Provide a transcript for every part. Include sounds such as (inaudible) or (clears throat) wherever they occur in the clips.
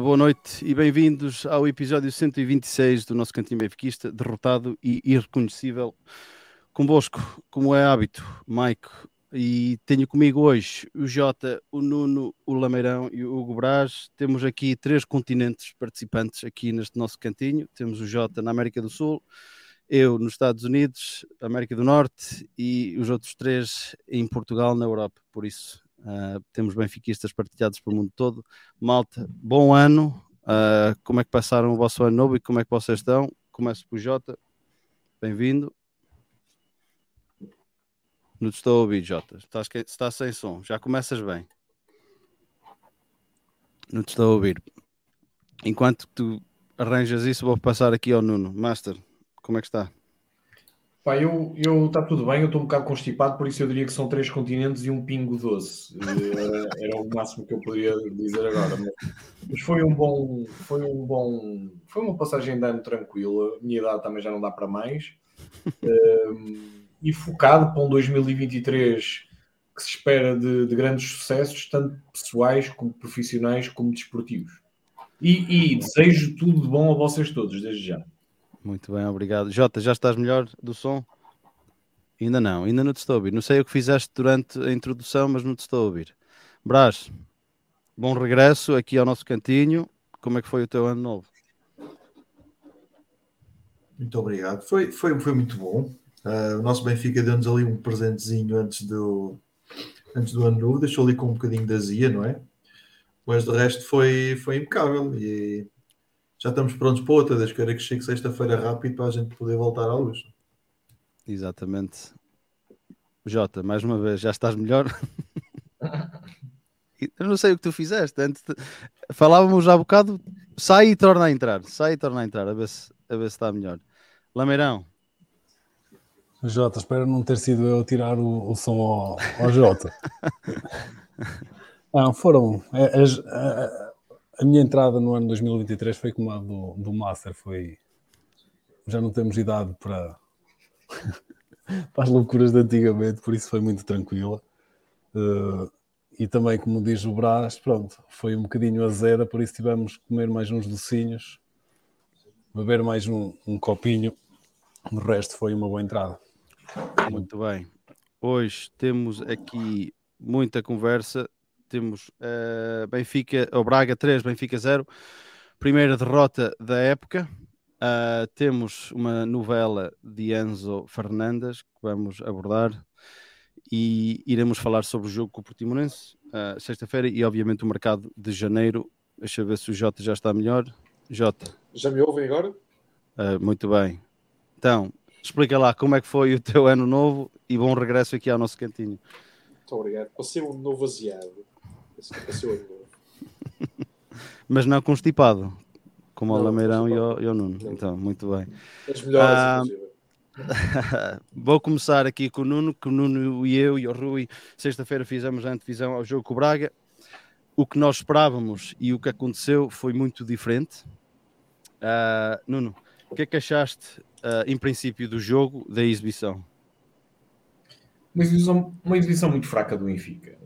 Boa noite e bem-vindos ao episódio 126 do nosso Cantinho Benfiquista, derrotado e irreconhecível. Convosco, como é hábito, Maico, e tenho comigo hoje o Jota, o Nuno, o Lameirão e o Hugo Braz. Temos aqui três continentes participantes aqui neste nosso cantinho. Temos o Jota na América do Sul, eu nos Estados Unidos, América do Norte e os outros três em Portugal, na Europa. Por isso, uh, temos benfiquistas partilhados pelo mundo todo. Malta, bom ano. Uh, como é que passaram o vosso ano novo e como é que vocês estão? Começo por Jota. Bem-vindo. Não te estou a ouvir, Jota. Estás, estás sem som. Já começas bem. Não te estou a ouvir. Enquanto tu arranjas isso, vou passar aqui ao Nuno. Master, como é que está? Pá, eu, eu está tudo bem, eu estou um bocado constipado, por isso eu diria que são três continentes e um pingo doce. Era, era o máximo que eu poderia dizer agora. Mas, mas, foi um bom, foi um bom, foi uma passagem de ano tranquila. A minha idade também já não dá para mais. Um, e focado para um 2023 que se espera de, de grandes sucessos, tanto pessoais como profissionais, como desportivos. E, e desejo tudo de bom a vocês todos, desde já. Muito bem, obrigado. Jota, já estás melhor do som? Ainda não, ainda não te estou a ouvir. Não sei o que fizeste durante a introdução, mas não te estou a ouvir. Brás, bom regresso aqui ao nosso cantinho. Como é que foi o teu ano novo? Muito obrigado. Foi, foi, foi muito bom. Uh, o nosso Benfica deu-nos ali um presentezinho antes do, antes do ano novo, deixou ali com um bocadinho de azia, não é? Mas de resto foi, foi impecável e já estamos prontos para outra, desde que era que chegue sexta-feira rápido para a gente poder voltar à luz. Exatamente. Jota, mais uma vez, já estás melhor? (laughs) Eu não sei o que tu fizeste. Antes de... Falávamos já há bocado, sai e torna a entrar, sai e torna a entrar, a ver se, a ver se está melhor. Lameirão, Jota, espero não ter sido eu a tirar o, o som ao, ao Jota. (laughs) não, foram. A, é, a, minha entrada no ano 2023 foi como a do, do Master. Foi. Já não temos idade para, (laughs) para as loucuras de antigamente, por isso foi muito tranquila. Uh, e também, como diz o Brás, pronto, foi um bocadinho azeda, por isso tivemos que comer mais uns docinhos, beber mais um, um copinho. O resto foi uma boa entrada. Muito bem. Hoje temos aqui muita conversa. Temos uh, Benfica, ou Braga 3, Benfica 0. Primeira derrota da época. Uh, temos uma novela de Enzo Fernandes que vamos abordar e iremos falar sobre o jogo com o Portimonense uh, sexta-feira e obviamente o mercado de janeiro. Deixa eu ver se o Jota já está melhor. Jota. Já me ouvem agora? Uh, muito bem. Então, Explica lá como é que foi o teu ano novo e bom regresso aqui ao nosso cantinho. Muito obrigado. Passei um novo aziado. Passei um ano novo. Mas não constipado, como não, o Lameirão e o, e Nuno. Não. Então, muito bem. As melhores, ah, (laughs) Vou começar aqui com o Nuno, que o Nuno e eu e o Rui, sexta-feira fizemos a antevisão ao jogo com o Braga. O que nós esperávamos e o que aconteceu foi muito diferente. Uh, Nuno, o que é que achaste uh, em princípio, do jogo, da exibição? Uma exibição, uma exibição muito fraca do Benfica.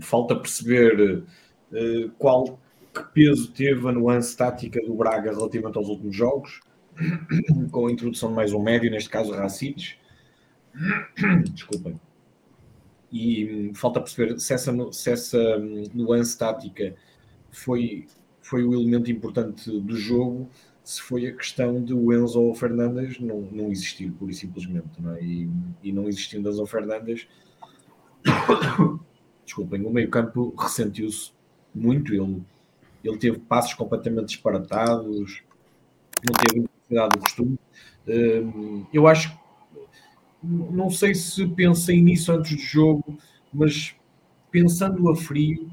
Falta perceber uh, qual que peso teve a nuance tática do Braga relativamente aos últimos jogos, (coughs) com a introdução de mais um médio, neste caso Racites. (coughs) Desculpem. E um, falta perceber se essa, se essa um, nuance tática foi, foi o elemento importante do jogo se foi a questão de o Enzo Fernandes não, não existir, pura e simplesmente, não é? E, e não existindo Enzo Fernandes, (coughs) desculpem, o meio-campo ressentiu-se muito. Ele, ele teve passos completamente disparatados, não teve intensidade do costume. Hum, eu acho, não sei se pensei nisso antes do jogo, mas pensando a frio,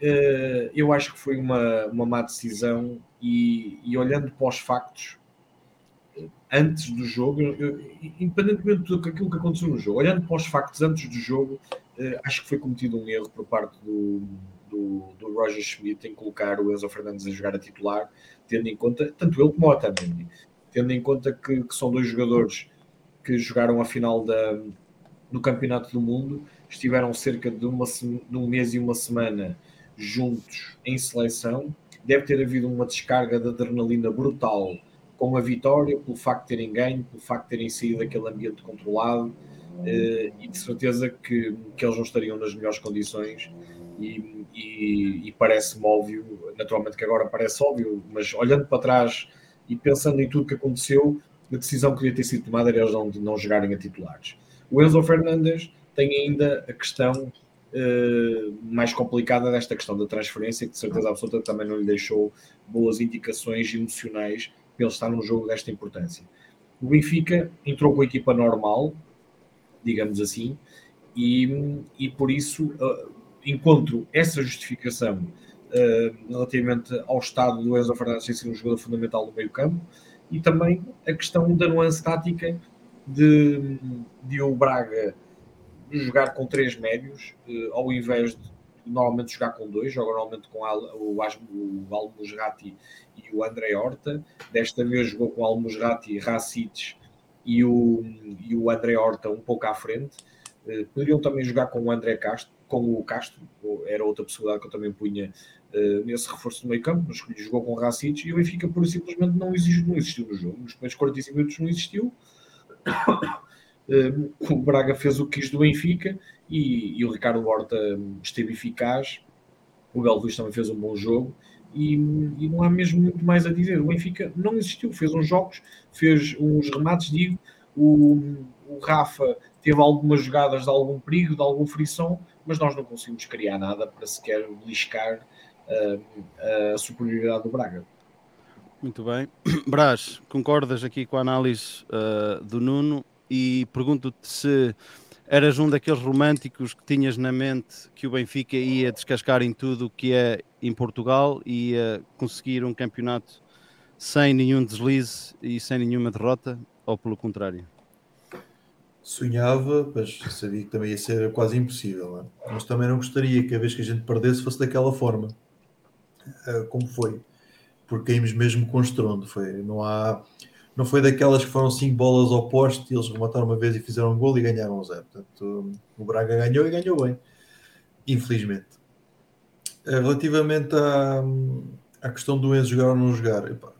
eh, eu acho que foi uma, uma má decisão e, e olhando para os factos antes do jogo, eu, independentemente do que aquilo que aconteceu no jogo, olhando para os factos antes do jogo, uh, acho que foi cometido um erro por parte do, do, do, Roger Schmidt em colocar o Enzo Fernandes a jogar a titular, tendo em conta, tanto ele como o Otamendi, tendo em conta que, que, são dois jogadores que jogaram a final da, do Campeonato do Mundo, estiveram cerca de, uma, de um mês e uma semana juntos em seleção, deve ter havido uma descarga de adrenalina brutal com a vitória, pelo facto de terem ganho, pelo facto de terem saído daquele ambiente controlado eh, e de certeza que, que eles não estariam nas melhores condições e, e, e parece-me óbvio, naturalmente que agora parece óbvio, mas olhando para trás e pensando em tudo que aconteceu, a decisão que devia ter sido tomada era eles não, não jogarem a titulares. O Enzo Fernandes tem ainda a questão uh, mais complicada desta questão da transferência, que de certeza absoluta também não lhe deixou boas indicações emocionais para ele estar num jogo desta importância. O Benfica entrou com a equipa normal, digamos assim, e, e por isso uh, encontro essa justificação uh, relativamente ao estado do Enzo Fernandes ser um jogador fundamental no meio campo e também a questão da nuance tática de, de o Braga jogar com três médios, uh, ao invés de normalmente jogar com dois, joga normalmente com o, o e o André Horta. Desta vez jogou com Almusrati, Racic e o, e o André Horta um pouco à frente. Uh, poderiam também jogar com o André Castro, com o Castro, era outra possibilidade que eu também punha uh, nesse reforço do meio campo, mas jogou com o Racic e o Benfica por simplesmente não existiu, não existiu no jogo. Nos primeiros 45 minutos não existiu. Uh, o Braga fez o que quis do Benfica e, e, o Ricardo Horta esteve eficaz. O Belo Luís também fez um bom jogo e, e, não há mesmo muito mais a dizer. O Benfica não existiu, fez uns jogos, fez uns remates, digo. O, o Rafa teve algumas jogadas de algum perigo, de algum frição, mas nós não conseguimos criar nada para sequer beliscar uh, a superioridade do Braga. Muito bem. (clears throat) Brás, concordas aqui com a análise uh, do Nuno e pergunto-te se eras um daqueles românticos que tinhas na mente que o Benfica ia descascar em tudo o que é em Portugal e ia conseguir um campeonato sem nenhum deslize e sem nenhuma derrota, ou pelo contrário? sonhava, mas sabia que também ia ser quase impossível. É? Mas também não gostaria que a vez que a gente perdesse fosse daquela forma, uh, como foi, porque caímos mesmo com estrondo. Foi, não, há, não foi daquelas que foram cinco bolas ao poste e eles remataram uma vez e fizeram um gol e ganharam um zero. Portanto, o Braga ganhou e ganhou bem, infelizmente. Uh, relativamente à, à questão do Enzo jogar ou não jogar, epá,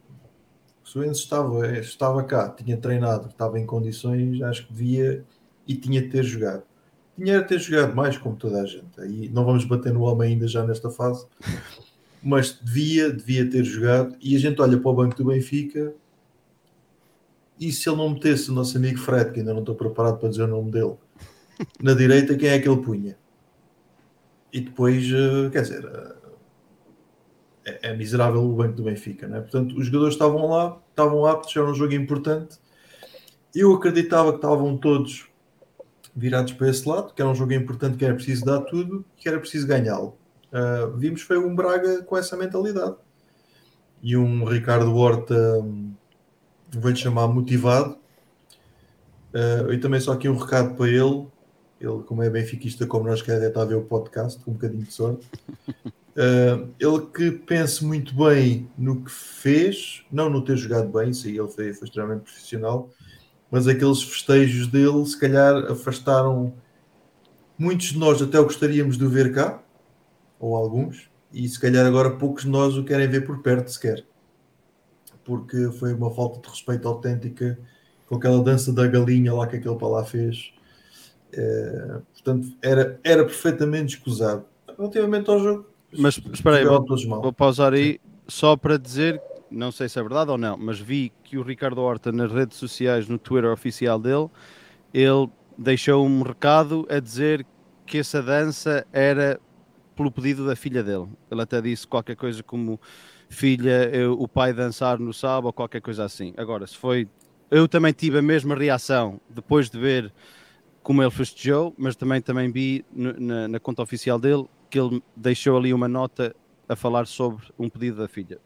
se o Enzo estava, estava cá, tinha treinado, estava em condições, acho que devia e tinha de ter jogado. Tinha de ter jogado mais, como toda a gente. Aí não vamos bater no homem ainda já nesta fase, mas devia, devia ter jogado. E a gente olha para o banco do Benfica e se ele não metesse o nosso amigo Fred, que ainda não estou preparado para dizer o nome dele, na direita, quem é que ele punha? E depois, eh, quer dizer, eh, é, é, miserável o banco do Benfica, né? Portanto, os jogadores estavam lá, estavam aptos, era um jogo importante. Eu acreditava que estavam todos virados para esse lado, que era um jogo importante, que era preciso dar tudo, que era preciso ganhá-lo. Uh, vimos foi um Braga com essa mentalidade e um Ricardo Horta, um, vou-lhe chamar motivado. Uh, e também só aqui um recado para ele. Ele, como é benfiquista, como nós quer, deve a ver o podcast, com um bocadinho de sorte. Uh, ele que pense muito bem no que fez, não no ter jogado bem, isso aí ele foi, foi extremamente profissional, mas aqueles festejos dele se calhar afastaram muitos de nós até o gostaríamos de o ver cá, ou alguns, e se calhar agora poucos de nós o querem ver por perto sequer, porque foi uma falta de respeito autêntica com aquela dança da galinha lá que aquele para lá fez. Uh, portanto, era, era perfeitamente escusado. Relativamente ao jogo, mas espera aí, vou, vou pausar aí só para dizer, não sei se é verdade ou não, mas vi que o Ricardo Horta nas redes sociais, no Twitter oficial dele, ele deixou um recado a dizer que essa dança era pelo pedido da filha dele. Ele até disse qualquer coisa como filha, eu, o pai dançar no sábado ou qualquer coisa assim. Agora, se foi. Eu também tive a mesma reação depois de ver como ele festejou, mas também, também vi na, na conta oficial dele que ele deixou ali uma nota a falar sobre um pedido da filha.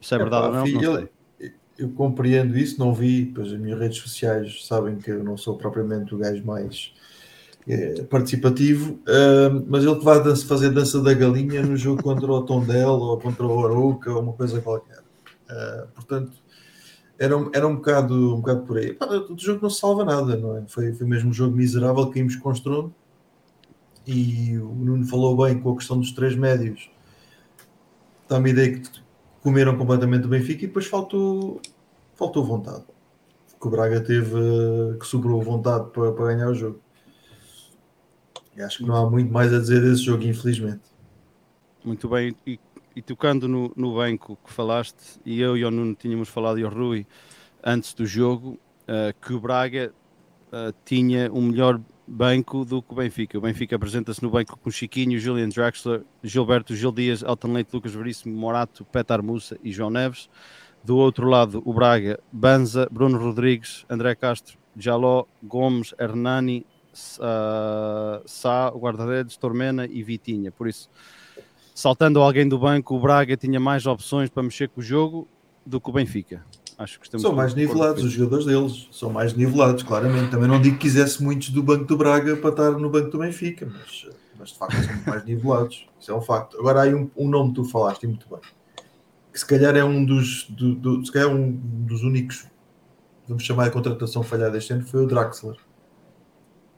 Se é, verdade ou não, filha, não sei. Eu compreendo isso, não vi, pois as minhas redes sociais sabem que eu não sou propriamente o gajo mais participativo, uh, mas ele que vai dança, fazer dança da galinha no jogo contra o Tondela ou contra o Arouca ou uma coisa qualquer. Uh, portanto, era um, era um, bocado, um bocado por aí. Pá, o jogo não se salva nada, não é? Foi, foi mesmo um jogo miserável, caímos com estrondo e o Nuno falou bem com a questão dos três médios. dá-me a ideia que comeram completamente o Benfica e depois faltou, faltou vontade. Que o Braga teve, eh, que sobrou vontade para, para ganhar o jogo. E acho que não há muito mais a dizer desse jogo, infelizmente. Muito bem, e, e tocando no, no banco que falaste, e eu e o Nuno tínhamos falado e o Rui antes do jogo, uh, que o Braga uh, tinha um melhor banco do que o Benfica. O Benfica apresenta-se no banco com Chiquinho, Julian Draxler, Gilberto Gil Dias, Alton Leite, Lucas Veríssimo, Morato, Petar Mussa e João Neves. Do outro lado, o Braga, Banza, Bruno Rodrigues, André Castro, Jaló, Gomes, Hernani, uh, Sá, guarda-redes, Tormena e Vitinha. Por isso, saltando alguém do banco, o Braga tinha mais opções para mexer com o jogo do que o Benfica. Acho que são mais nivelados, os jogadores deles são mais nivelados, claramente. Também não digo que quisesse muitos do banco do Braga para estar no banco do Benfica, mas, mas de facto são mais nivelados. Isso é um facto. Agora há aí um, um nome que tu falaste muito bem, que se calhar é um dos, do, do, se calhar é um dos únicos, vamos chamar de contratação falhada este ano, foi o Draxler.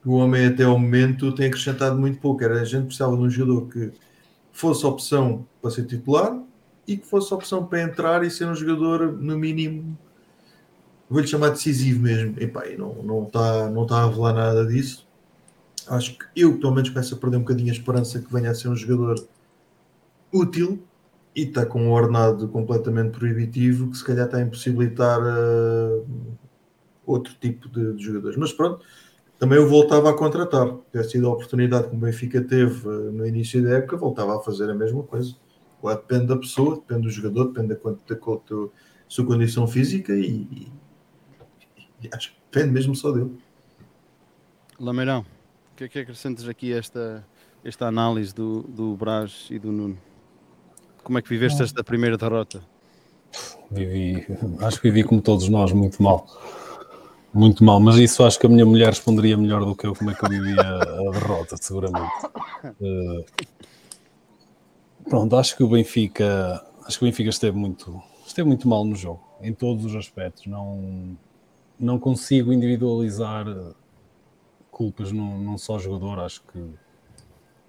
O homem até ao momento tem acrescentado muito pouco. Era, a gente precisava de um jogador que fosse opção para ser titular e que fosse opção para entrar e ser um jogador, no mínimo, vou-lhe chamar decisivo mesmo. E pá, não, não, está, não está a revelar nada disso. Acho que eu, pelo menos, começo a perder um bocadinho a esperança que venha a ser um jogador útil e está com um ordenado completamente proibitivo que se calhar está a impossibilitar uh, outro tipo de, de, jogadores. Mas pronto, também eu voltava a contratar. Tivesse sido a oportunidade que o Benfica teve uh, no início da época, voltava a fazer a mesma coisa depende da pessoa, depende do jogador, depende da, da, da sua condição física e, e, e, acho que depende mesmo só dele. Lameirão, o que é que acrescentas aqui esta, esta análise do, do Brás e do Nuno? Como é que viveste esta primeira derrota? Vivi, acho que vivi como todos nós, muito mal. Muito mal, mas isso acho que a minha mulher responderia melhor do que eu como é que eu vivia a derrota, seguramente. Uh, Pronto, acho que o Benfica, acho que o Benfica esteve muito, esteve muito mal no jogo, em todos os aspectos. Não, não consigo individualizar culpas num, num só jogador. Acho que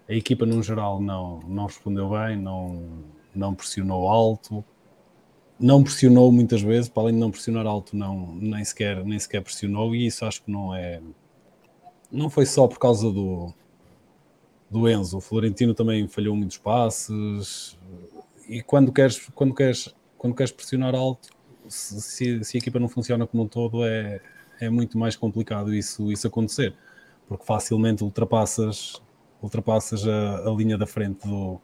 a equipa, no geral, não, não respondeu bem, não, não pressionou alto, não pressionou muitas vezes, para além de não pressionar alto, não, nem, sequer, nem sequer pressionou, e isso acho que não é. Não foi só por causa do, do Enzo. O Florentino também falhou muitos passes e quando queres, quando queres, quando queres pressionar alto, se, se a equipa não funciona como um todo, é, é muito mais complicado isso, isso acontecer, porque facilmente ultrapassas, ultrapassas a, a linha da frente do,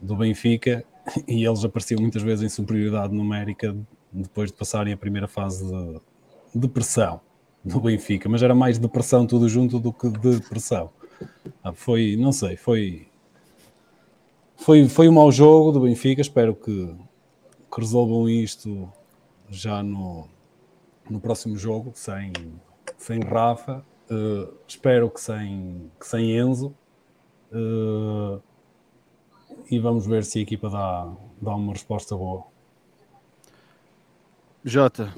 do Benfica e eles apareciam muitas vezes em superioridade numérica depois de passarem a primeira fase de, de pressão do Benfica, mas era mais de pressão tudo junto do que de pressão. Ah, foi, não sei, foi, foi, foi um mau jogo do Benfica. Espero que, que resolvam isto já no, no próximo jogo, sem, sem Rafa. Uh, espero que sem, que sem Enzo. Uh, e vamos ver se a equipa dá, dá uma resposta boa. Jota,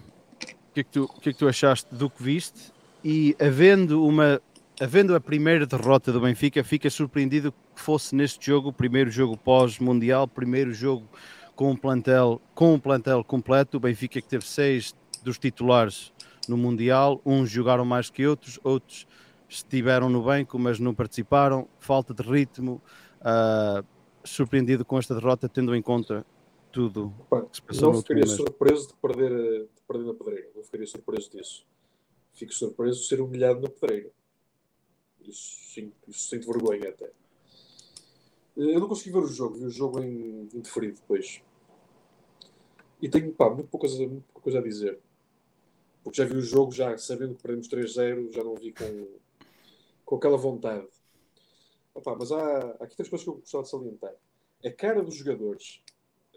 o que, é que, tu, o que é que tu achaste do que viste? E havendo uma havendo a primeira derrota do Benfica, fica surpreendido que fosse neste jogo o primeiro jogo pós-mundial, primeiro jogo com um plantel com um plantel completo. O Benfica que teve seis dos titulares no mundial, uns jogaram mais que outros, outros estiveram no banco, mas não participaram. Falta de ritmo. Uh, surpreendido com esta derrota, tendo em conta tudo Opa, que se passou Não ficaria surpreso de perder, de perder na pedreira, não ficaria surpreso disso. Fico surpreso de ser humilhado na pedreira. Isso, sim, isso sinto vergonha até. Eu não consegui ver o jogo, vi o jogo em indeferido depois. E tenho pá, muito, pouca, muito pouca coisa a dizer. Porque já vi o jogo, já sabendo que perdemos 3-0, já não vi com, com aquela vontade. Opa, mas há, há aqui três coisas que eu gostava de salientar. A cara dos jogadores,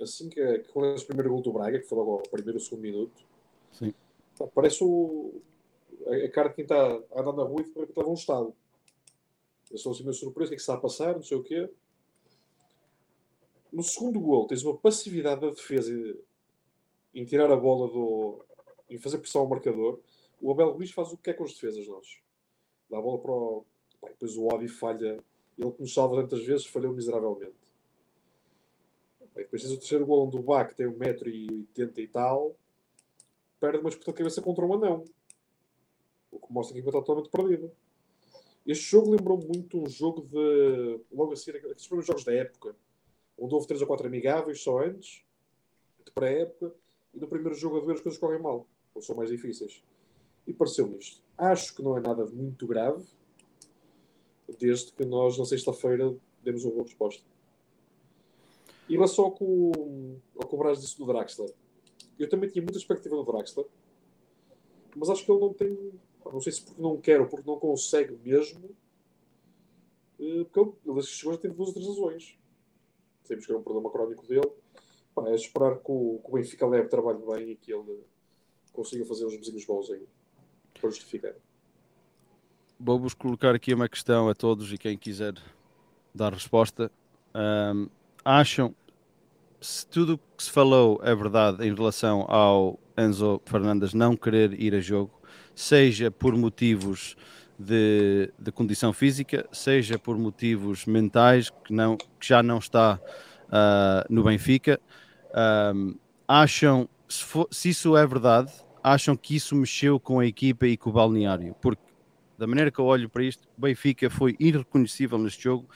assim que, que quando é o primeiro gol do Braga, que foi logo ao primeiro ou segundo minuto, Sim. Pá, parece o, a, a cara de quem está a andar na rua e de repente leva um estado. Eu sou assim meio surpreso, o que é que está a passar, não sei o quê. No segundo gol, tens uma passividade da defesa em tirar a bola do. em fazer pressão ao marcador. O Abel Ruiz faz o que é com as defesas nossos. Dá a bola para o. Pá, depois o Odi falha. Ele que nos salva tantas vezes falhou miseravelmente. Aí depois tens o terceiro gol onde o Bach tem 1,80m e tal, perde uma disputa de cabeça contra um anão. O que mostra que a está totalmente perdida. Este jogo lembrou muito um jogo de. Logo a seguir, aqueles primeiros jogos da época, onde houve 3 ou 4 amigáveis só antes, de pré-época, e no primeiro jogo a ver as coisas correm mal, ou são mais difíceis. E pareceu-me isto. Acho que não é nada muito grave, desde que nós, na sexta-feira, demos uma boa resposta. E relação ao que o, que o Brás disse do Draxler, eu também tinha muita expectativa do Draxler, mas acho que ele não tem. Não sei se porque não quer ou porque não consegue mesmo. eh, Porque ele, chegou já teve duas ou três lesões. Sabemos que era um problema crónico dele. Pá, é esperar que o, que o Benfica leve trabalho bem e que ele consiga fazer uns vizinhos bons aí para justificar. Vou-vos colocar aqui uma questão a todos e quem quiser dar resposta. Ahm, acham se tudo o que se falou é verdade em relação ao Enzo Fernandes não querer ir a jogo, seja por motivos de, de condição física, seja por motivos mentais, que, não, que já não está ah, no Benfica, ahm, acham, se, for- se isso é verdade, acham que isso mexeu com a equipa e com o balneário? Porque da maneira que eu olho para isto, Benfica foi irreconhecível neste jogo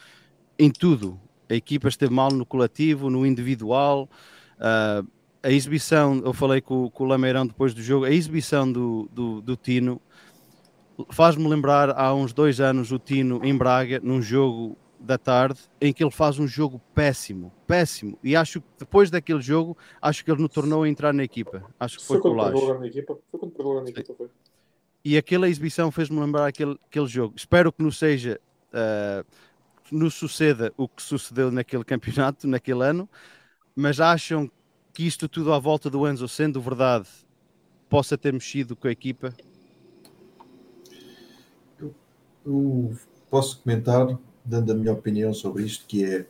em tudo. A equipa esteve mal no coletivo, no individual. ah, a exibição, eu falei com, com o Lameirão depois do jogo, a exibição do, do, do Tino faz-me lembrar há uns dois anos o Tino em Braga, num jogo da tarde, em que ele faz um jogo péssimo, péssimo. E acho que depois daquele jogo, acho que ele nos tornou a entrar na equipa. Acho que foi, Foi quando perdeu na equipa. Foi quando perdeu na equipa. Foi. E aquela exibição fez-me lembrar aquele, aquele jogo. Espero que não seja, ah, que não suceda o que sucedeu naquele (laughs) campeonato, naquele ano, mas acham que isto tudo à volta do Enzo, sendo verdade, possa ter mexido com a equipa? Eu posso comentar, dando a minha opinião sobre isto, que é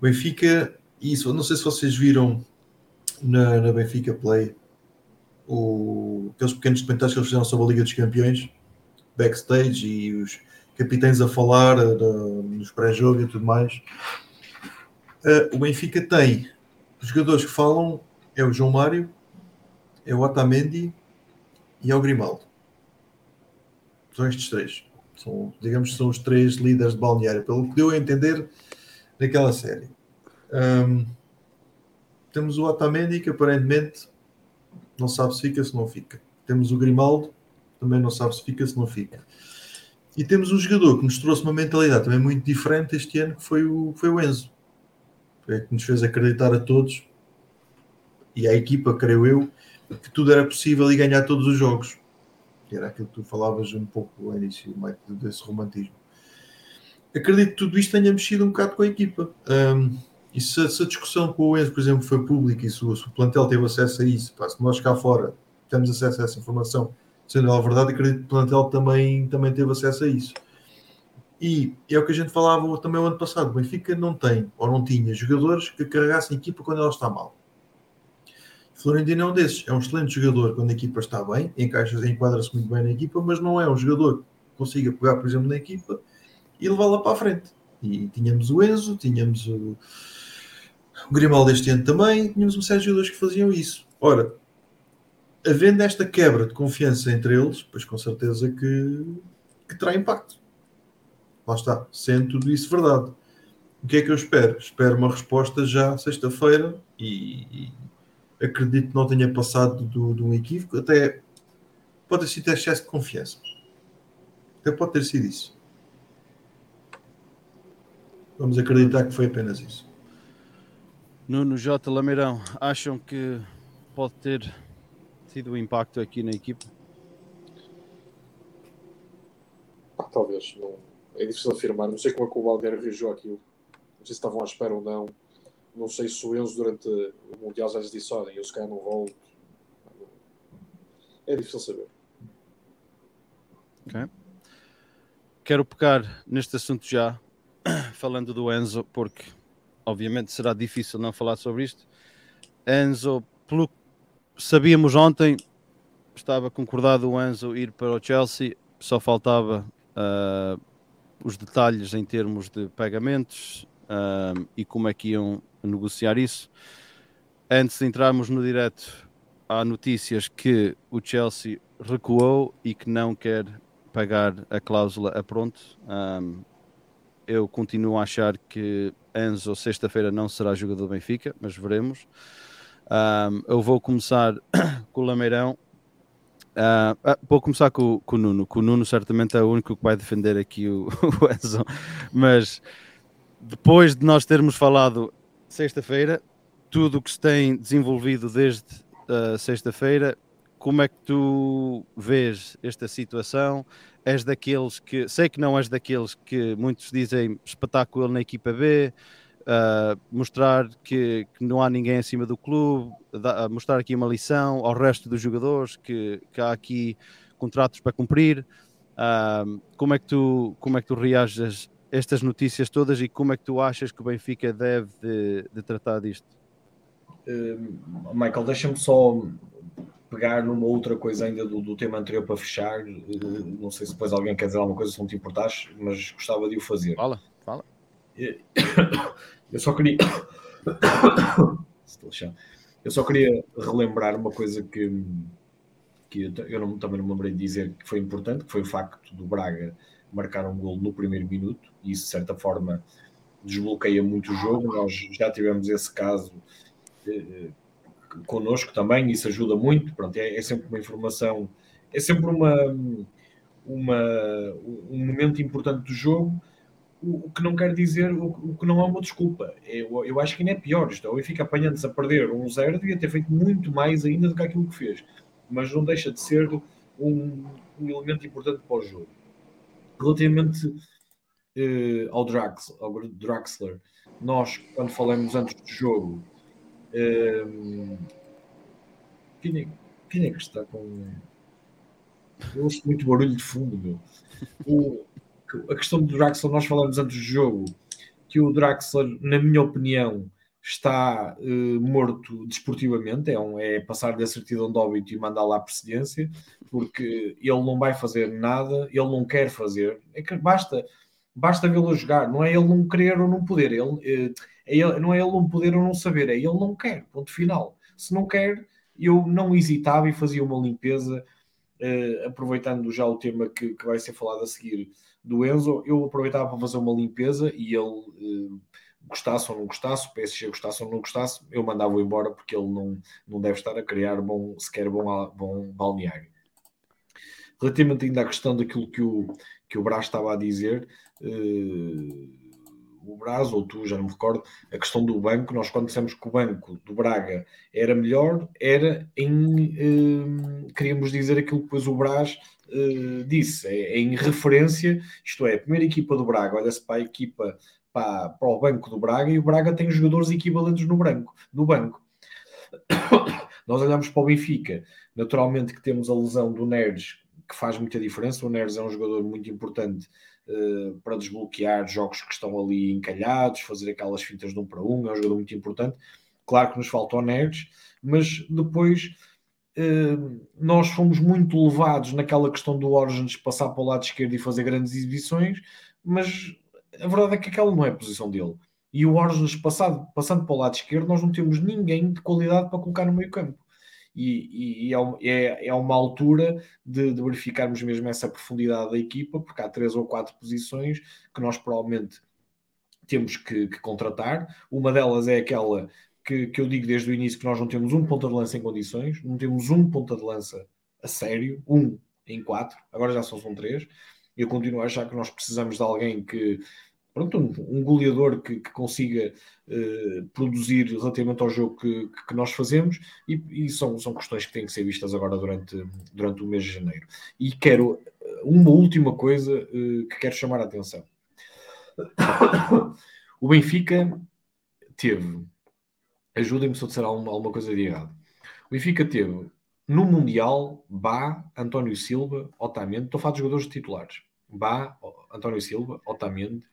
Benfica, isso, eu não sei se vocês viram na, na Benfica Play o, aqueles pequenos comentários que eles fizeram sobre a Liga dos Campeões, backstage e os capitães a falar eh, nos pré-jogo e tudo mais. Eh, o Benfica tem os jogadores que falam é o João Mário, é o Otamendi e é o Grimaldo. São estes três. São, digamos que são os três líderes de balneário, pelo que deu a entender naquela série. Ahm, temos o Otamendi, que aparentemente não sabe se fica, se não fica. Temos o Grimaldo, também não sabe se fica, se não fica. E temos um jogador que nos trouxe uma mentalidade também muito diferente este ano, que foi o, foi o Enzo. Foi que nos fez acreditar a todos, e à equipa, creio eu, que tudo era possível e ganhar todos os jogos era aquilo que tu falavas um pouco ao início, Mike, desse romantismo. Acredito que tudo isto tenha mexido um bocado com a equipa. Um, e se, a discussão com o Enzo, por exemplo, foi pública e se o, plantel teve acesso a isso, pá, se nós cá fora temos acesso a essa informação, sendo ela verdade, acredito que o plantel também, também teve acesso a isso. E é o que a gente falava também o ano passado: o Benfica não tem ou não tinha jogadores que carregassem a equipa quando ela está mal. Florentino é um desses, é um excelente jogador quando a equipa está bem, encaixa, enquadra-se muito bem na equipa, mas não é um jogador que consiga pegar, por exemplo, na equipa e levá-la para a frente. E tínhamos o Enzo, tínhamos o, o Grimaldo este ano também, tínhamos uma série de jogadores que faziam isso. Ora, havendo esta quebra de confiança entre eles, pois com certeza que, que terá impacto. Lá está, sendo tudo isso verdade. O que é que eu espero? Espero uma resposta já sexta-feira e, e acredito que não tenha passado do- de um equívoco, até pode ter sido excesso de confiança. Até pode ter sido isso. Vamos acreditar que foi apenas isso. Nuno J. Lameirão, acham que pode ter tido um impacto aqui na equipa? Ah, talvez. Não, é difícil afirmar. Não sei como é que o Balneário reagiu àquilo. Não sei se estavam à espera ou não. Não sei se o Enzo durante o Mundial já lhes disse, olha, eu se calhar não volto. É difícil saber. Quero pegar neste assunto já, (clears throat) falando do Enzo, porque obviamente será difícil não falar sobre isto. Enzo, pelo que sabíamos ontem, estava concordado o Enzo ir para o Chelsea, só faltava ah, os detalhes em termos de pagamentos. um, e como é que iam negociar isso. Antes de entrarmos no direto, há notícias que o Chelsea recuou e que não quer pagar a cláusula a pronto. Um, eu continuo a achar que Enzo sexta-feira não será jogador do Benfica, mas veremos. Um, eu vou começar (coughs) com o Lameirão. Uh, vou começar com, com, o Nuno. Com o Nuno certamente é o único que vai defender aqui o, (laughs) o Enzo. Mas depois de nós termos falado sexta-feira, tudo o que se tem desenvolvido desde uh, sexta-feira, como é que tu vês esta situação? És daqueles que, sei que não és daqueles que muitos dizem espetáculo na equipa B, uh, mostrar que, que, não há ninguém acima do clube, da, mostrar aqui uma lição ao resto dos jogadores que, que há aqui contratos para cumprir. Uh, como, é que tu, como é que tu reages a estas notícias todas e como é que tu achas que o Benfica deve de, de tratar disto? Uh, Michael, deixa-me só pegar numa outra coisa ainda do, do, tema anterior para fechar. Não sei se depois alguém quer dizer alguma coisa, se não te importares, mas gostava de o fazer. Fala, fala. (coughs) Eu só queria. (coughs) Eu só queria relembrar uma coisa que, que eu não, também não me lembrei de dizer que foi importante, que foi o facto do Braga marcar um gol no primeiro minuto, e isso de certa forma desbloqueia muito o jogo. Nós já tivemos esse caso eh, connosco também, isso ajuda muito. Pronto, é, é, sempre uma informação, é sempre uma, uma, um momento importante do jogo. O, o que não quer dizer, o, o, que não é uma desculpa. Eu, eu acho que ainda é pior. Isto, ou fica apanhando-se a perder um zero, devia ter feito muito mais ainda do que aquilo que fez. Mas não deixa de ser um, um elemento importante para o jogo. Relativamente eh, ao, Drax, ao Draxler, nós, quando falamos antes do jogo, quem, é, quem é que está com. Eu ouço muito barulho de fundo, meu. O, a questão do Draxler, nós falamos antes do jogo que o Draxler, na minha opinião, está uh, morto desportivamente, é, um, é passar da certidão de óbito e mandar lá a precedência, porque ele não vai fazer nada, ele não quer fazer, é que basta, basta vê-lo jogar, não é ele não querer ou não poder, ele, uh, é ele, não é ele não poder ou não saber, é ele não quer, ponto final. Se não quer, eu não hesitava e fazia uma limpeza, uh, aproveitando já o tema que, que, vai ser falado a seguir do Enzo, eu aproveitava para fazer uma limpeza e ele uh, gostasse ou não gostasse, o PSG gostasse ou não gostasse, eu mandava-o embora porque ele não, não deve estar a criar bom, sequer bom, bom balneário. Relativamente ainda à questão daquilo que o, que o Brás estava a dizer, uh, o Braz, ou tu, já não me recordo, a questão do banco. Nós, quando dissemos que o banco do Braga era melhor, era em. Eh, queríamos dizer aquilo que depois o Braz eh, disse, é, é, em referência, isto é, a primeira equipa do Braga, olha-se para a equipa, para, para o banco do Braga, e o Braga tem jogadores equivalentes no, branco, no banco. (coughs) Nós olhamos para o Benfica, naturalmente que temos a lesão do Neres, que faz muita diferença. O Neres é um jogador muito importante uh, para desbloquear jogos que estão ali encalhados, fazer aquelas fintas de um para um, é um jogador muito importante. Claro que nos falta o Neres, mas depois uh, nós fomos muito levados naquela questão do Origins passar para o lado esquerdo e fazer grandes exibições, mas a verdade é que aquela não é a posição dele. E o Origins passado, passando para o lado esquerdo, nós não temos ninguém de qualidade para colocar no meio campo e, e é, é, é, uma altura de, de, verificarmos mesmo essa profundidade da equipa, porque há três ou quatro posições que nós provavelmente temos que, que contratar. Uma delas é aquela que, que, eu digo desde o início que nós não temos um ponta de lança em condições, não temos um ponta de lança a sério, um em quatro, agora já só são três. Eu continuo a achar que nós precisamos de alguém que pronto, um, um goleador que, que consiga uh, produzir relativamente ao jogo que, que nós fazemos e, e, são, são questões que têm que ser vistas agora durante, durante o mês de janeiro. E quero uma última coisa uh, que quero chamar a atenção. (coughs) o Benfica teve, ajudem-me se eu disser alguma, alguma coisa de errado. O Benfica teve no Mundial Bá, António Silva, Otamendi, estou a falar de jogadores titulares. Bá, António Silva, Otamendi,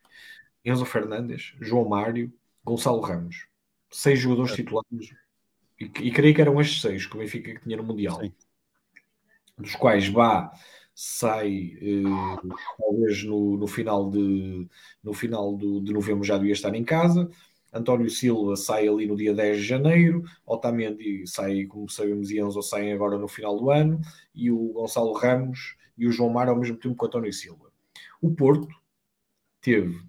Enzo Fernandes, João Mário, Gonçalo Ramos. Seis jogadores é. titulares. E, e creio que eram estes seis que o Benfica tinha no Mundial. Sim. Dos quais Bá sai eh, talvez no, no, final, de, no final do, de novembro já devia estar em casa. António Silva sai ali no dia 10 de janeiro, Otamendi sai, como sabemos, e Enzo saem agora no final do ano, e o Gonçalo Ramos e o João Mar ao mesmo tempo com o António Silva. O Porto teve,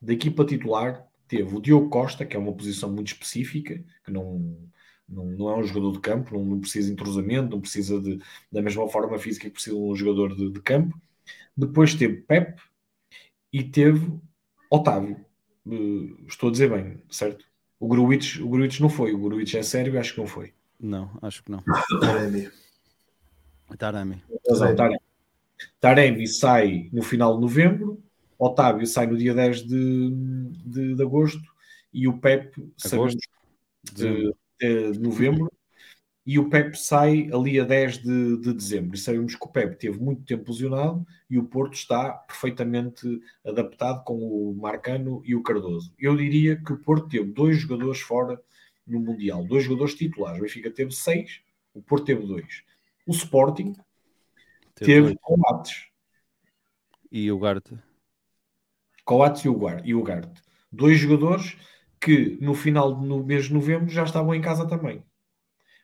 da equipa titular, teve o Diogo Costa, que é uma posição muito específica, que não, não, não é um jogador de campo, não, não precisa de entrosamento, não precisa de, da mesma forma física que precisa de um jogador de, de campo. Depois teve Pep e teve Otávio. Uh, estou a dizer bem, certo? O Gruitch, o Gruitch não foi, o Gruitch é sério, acho que não foi. Não, acho que não. Taremi. Taremi. Taremi. Taremi sai no final de novembro, Otávio sai no dia 10 de, de, de agosto e o Pep sabemos de, de, novembro e o Pep sai ali a 10 de, de dezembro. E sabemos que o Pep teve muito tempo lesionado e o Porto está perfeitamente adaptado com o Marcano e o Cardoso. Eu diria que o Porto teve dois jogadores fora no Mundial, dois jogadores titulares. O Benfica teve seis, o Porto teve dois. O Sporting teve, teve Coates. E o Garte. Coates e o, e o Garte. Dois jogadores que no final do mês de novembro já estavam em casa também.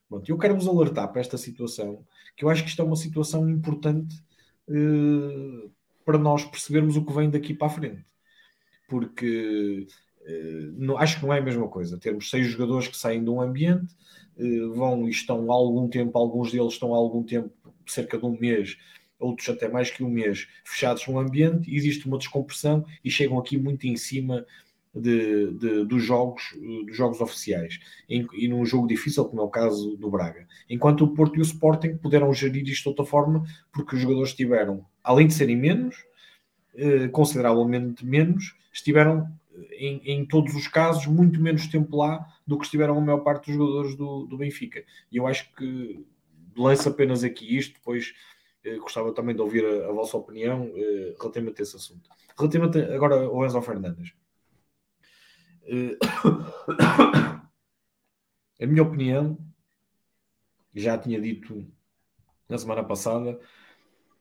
Pronto, eu quero vos alertar para esta situação, que eu acho que isto é uma situação importante uh, para nós percebermos o que vem daqui para a frente. Porque uh, não, acho que não é a mesma coisa. Termos seis jogadores que saem de um ambiente, uh, vão e estão há algum tempo, alguns deles estão há algum tempo, cerca de um mês, outros até mais que um mês, fechados num ambiente, existe uma descompressão e chegam aqui muito em cima de, de, dos, jogos, dos jogos oficiais em, e num jogo difícil, como é o caso do Braga. Enquanto o Porto e o Sporting puderam gerir isto de outra forma, porque os jogadores tiveram, além de serem menos, eh, consideravelmente menos, estiveram em, em, todos os casos muito menos tempo lá do que estiveram a maior parte dos jogadores do, do Benfica. E eu acho que lanço apenas aqui isto, depois eh, gostava também de ouvir a, a vossa opinião eh, relativamente a esse assunto. Relativamente agora ao Enzo Fernandes. Eh, (coughs) a minha opinião, já tinha dito na semana passada,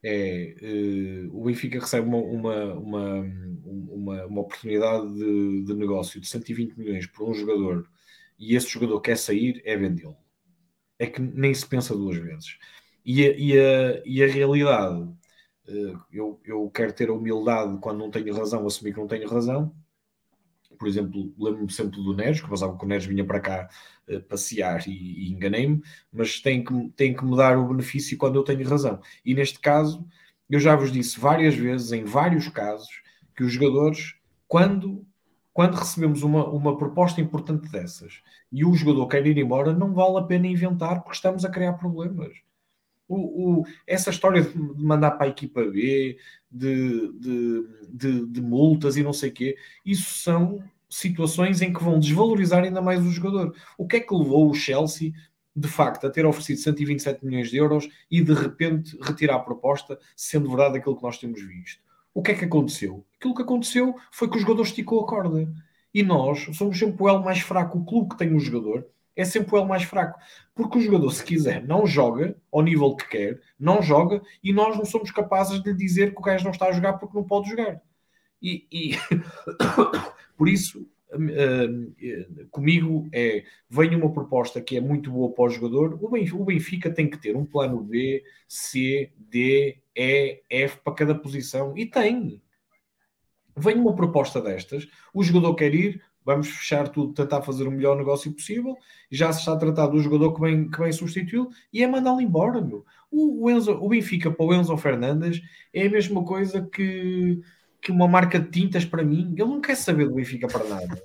é uh, o Benfica recebe uma, uma, uma, uma, uma oportunidade de, de, negócio de 120 milhões por um jogador e esse jogador quer sair, é vendê-lo. É que nem se pensa duas vezes. E a, e a, e a realidade, uh, eu, eu quero ter a humildade quando não tenho razão, assumir que não tenho razão, por exemplo, lembro-me sempre do Neres, que pensava que o Neres vinha para cá uh, passear e, e enganei-me, mas tem que, tem que me dar o benefício quando eu tenho razão. E neste caso, eu já vos disse várias vezes, em vários casos, que os jogadores, quando, quando recebemos uma, uma proposta importante dessas e o jogador quer ir embora, não vale a pena inventar porque estamos a criar problemas. O, o, essa história de mandar para a equipa B, de, de, de, de, multas e não sei o quê, isso são situações em que vão desvalorizar ainda mais o jogador. O que é que levou o Chelsea, de facto, a ter oferecido 127 milhões de euros e de repente retirar a proposta, sendo verdade aquilo que nós temos visto? O que é que aconteceu? Aquilo que aconteceu foi que o jogador esticou a corda. E nós somos sempre o elo mais fraco. O clube que tem o jogador é sempre o elo mais fraco. Porque o jogador, se quiser, não joga ao nível que quer, não joga, e nós não somos capazes de lhe dizer que o gajo não está a jogar porque não pode jogar. E, e... (coughs) por isso, uh, comigo é vem uma proposta que é muito boa para o jogador. O Benfica tem que ter um plano B, C, D, E, F para cada posição e tem. Vem uma proposta destas, o jogador quer ir, vamos fechar tudo, tentar fazer o melhor negócio possível. Já se está a tratar do jogador que vem, que substituí-lo e é mandá-lo embora, meu. O, o, Enzo, o Benfica para o Enzo Fernandes é a mesma coisa que, que uma marca de tintas para mim. Ele não quer saber do Benfica para nada.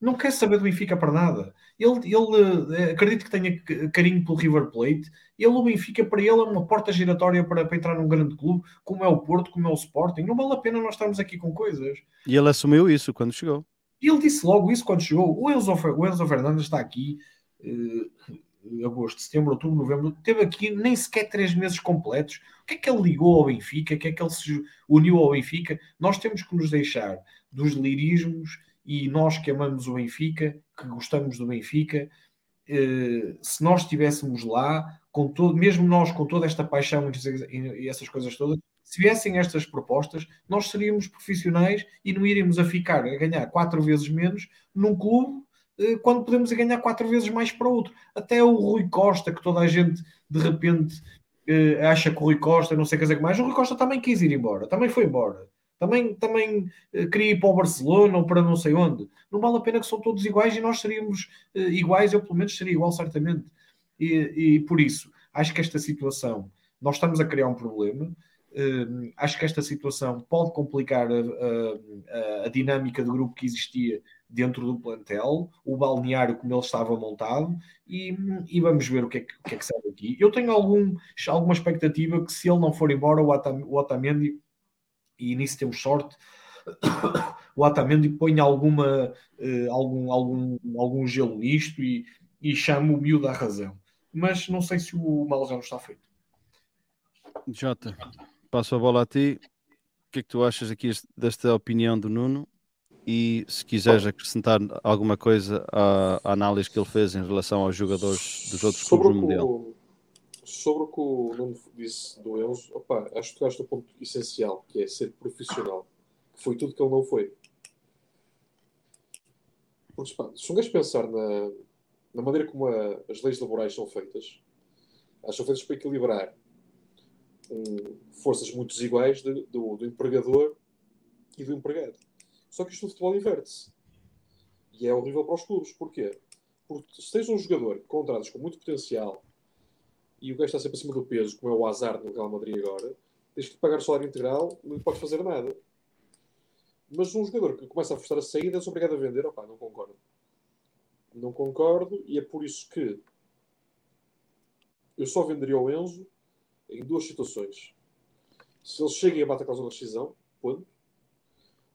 Não quer saber do Benfica para nada. Ele, ele eh, acredito que tenha carinho pelo River Plate. Ele, o Benfica, para ele é uma porta giratória para, para entrar num grande clube, como é o Porto, como é o Sporting. Não vale a pena nós estarmos aqui com coisas. E ele assumiu isso quando chegou. E ele disse logo isso quando chegou. O Enzo, o Enzo Fernandes está aqui, uh, agosto, setembro, outubro, novembro, teve aqui nem sequer três meses completos. O que é que ele ligou ao Benfica? O que é que ele se uniu ao Benfica? Nós temos que nos deixar dos lirismos e nós que amamos o Benfica, que gostamos do Benfica, eh, se nós estivéssemos lá, com todo, mesmo nós com toda esta paixão e essas coisas todas, se viessem estas propostas, nós seríamos profissionais e não iríamos a ficar a ganhar quatro vezes menos num clube eh, quando podemos ganhar quatro vezes mais para outro. Até o Rui Costa, que toda a gente de repente eh, acha que o Rui Costa não sei o que mais, o Rui Costa também quis ir embora, também foi embora. Também, também eh, queria ir para o Barcelona ou para não sei onde. Não vale a pena que são todos iguais e nós seríamos iguais, eu pelo menos seria igual, certamente. E, e por isso, acho que esta situação, nós estamos a criar um problema. Uh, acho que esta situação pode complicar a, a, a, dinâmica do grupo que existia dentro do plantel, o balneário como ele estava montado, e, e vamos ver o que, é que, que, é que sai daqui. Eu tenho algum, alguma expectativa que se ele não for embora, o, Otam, o Otamendi, e nisso temos sorte, (coughs) o Otamendi põe alguma, uh, algum, algum, algum gelo nisto e, e chama o miúdo à razão. Mas não sei se o mal já não está feito. Jota, passo a bola a ti. O que é que tu achas aqui desta opinião do Nuno? e se quiseres acrescentar alguma coisa à, à, análise que ele fez em relação aos jogadores dos outros sobre clubes do Mundial. Sobre o que o Nuno disse do Enzo, opa, acho que tocaste o ponto essencial, que é ser profissional, que foi tudo que ele não foi. Porque, pá, se um gajo pensar na, na maneira como a, as leis laborais são feitas, elas são feitas para equilibrar um, forças muito desiguais de, do, do empregador e do empregado. Só que isto no futebol inverte-se. E é horrível para os clubes. Porquê? Porque se tens um jogador que contratas com muito potencial e o gajo está sempre acima do peso, como é o azar no Real Madrid agora, tens que pagar o salário integral, não podes fazer nada. Mas um jogador que começa a forçar a saída, és obrigado a vender. Opá, não concordo. Não concordo e é por isso que eu só venderia o Enzo em duas situações. Se eles cheguem a bater a causa da rescisão, ponto.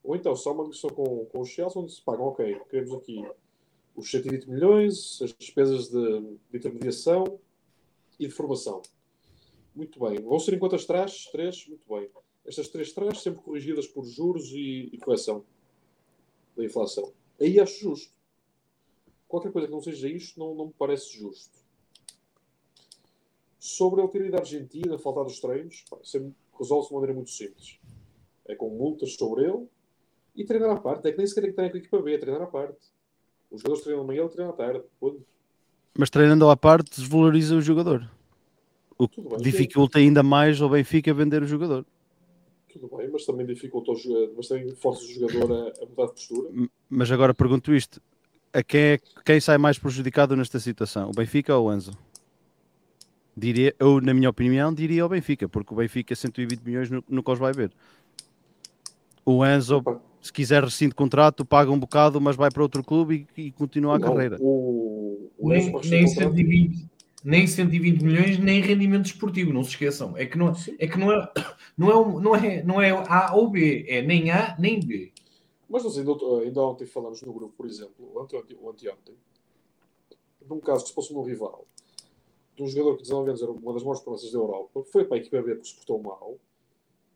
Ou então só uma negociação com, com o Chelsea onde se pagam, ok, queremos aqui os 120 milhões, as despesas de, de intermediação e de formação. Muito bem. Vão ser em quantas trás? Três? Muito bem. Estas três trás sempre corrigidas por juros e, e correção da inflação. Aí acho justo. Qualquer coisa que não seja isto não, não me parece justo. Sobre ele ter ido à Argentina, faltar dos treinos, resolve-se de uma maneira muito simples. É com multas sobre ele e treinar à parte. É que nem sequer tem que estar com a equipa B, é treinar à parte. Os jogadores treinam amanhã, ele treina à tarde. Mas treinando à parte desvaloriza o jogador. O que bem, dificulta sim. ainda mais ao Benfica vender o jogador. Tudo bem, mas também dificulta o jogador, mas também força o jogador a, a mudar de postura. Mas agora pergunto isto: a quem, é, quem sai mais prejudicado nesta situação? O Benfica ou o Enzo? Diria, eu, na minha opinião, diria o Benfica, porque o Benfica 120 milhões nunca os vai ver. O Enzo Opa se quiser recinto de contrato, paga um bocado, mas vai para outro clube e, e continua a não, carreira. O, o nem, nem, 120, nem 120 milhões, nem rendimento esportivo, não se esqueçam. É que não é, que não é, (coughs) não é, não é, não é A ou B, é nem A nem B. Mas nós ainda, ainda ontem falamos no grupo, por exemplo, anteontem, anteontem, de um caso que se passou no rival, de um jogador que 19 anos era uma das maiores promessas da Europa, foi para a equipa B porque se portou mal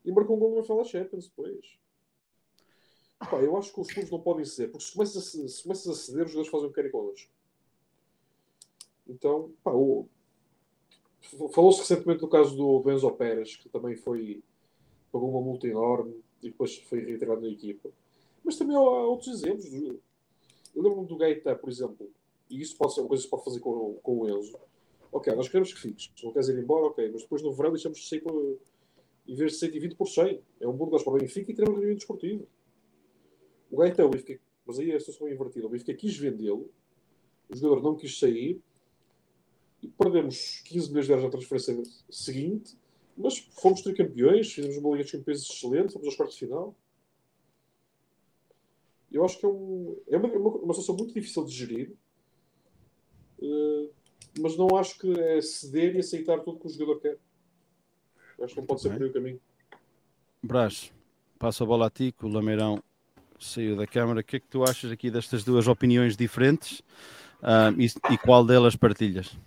e marcou um gol na final da Champions depois. Pá, eu acho que os clubes não podem ceder, porque se começas a, se começas a ceder, os jogadores fazem o que querem connosco. Então, pá, o... falou-se recentemente do caso do Benzo Pérez, que também foi pagou uma multa enorme e depois foi reintegrado na equipa. Mas também há outros exemplos. Eu lembro-me do Gaeta, por exemplo, e isso pode ser uma coisa que se pode fazer com, com o Enzo. Ok, nós queremos que fiques. Se não queres ir embora, ok, mas depois no verão deixamos de sair por, em vez de 120 por 100. É um negócio para o Benfica e queremos rendimento desportivo. O Gaeta, o Benfica, mas aí a situação é invertida. O Benfica quis vendê-lo, o jogador não quis sair, e perdemos 15 milhões de euros na transferência seguinte, mas fomos tricampeões, fizemos uma Liga de Campeões excelente, fomos aos quartos de final. Eu acho que é, um, é uma, uma, uma situação muito difícil de gerir, uh, mas não acho que é ceder e aceitar tudo que o jogador quer. Acho que não pode ser por aí o caminho. Brás, passo a bola a ti, que o Lameirão saiu da Câmara. O que é que tu achas aqui destas duas opiniões diferentes uh, e, e, qual delas partilhas?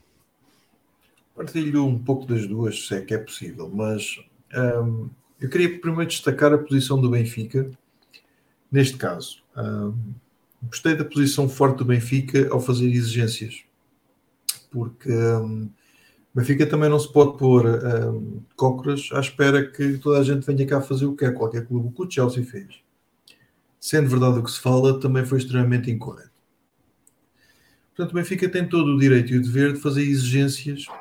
Partilho um pouco das duas, se é que é possível, mas um, eu queria primeiro destacar a posição do Benfica neste caso. Um, gostei da posição forte do Benfica ao fazer exigências. Porque um, Benfica também não se pode pôr um, cócoras à espera que toda a gente venha cá fazer o que é qualquer clube que o Chelsea fez. Sendo verdade o que se fala, também foi extremamente incorreto. Portanto, o Benfica tem todo o direito e o dever de fazer exigências que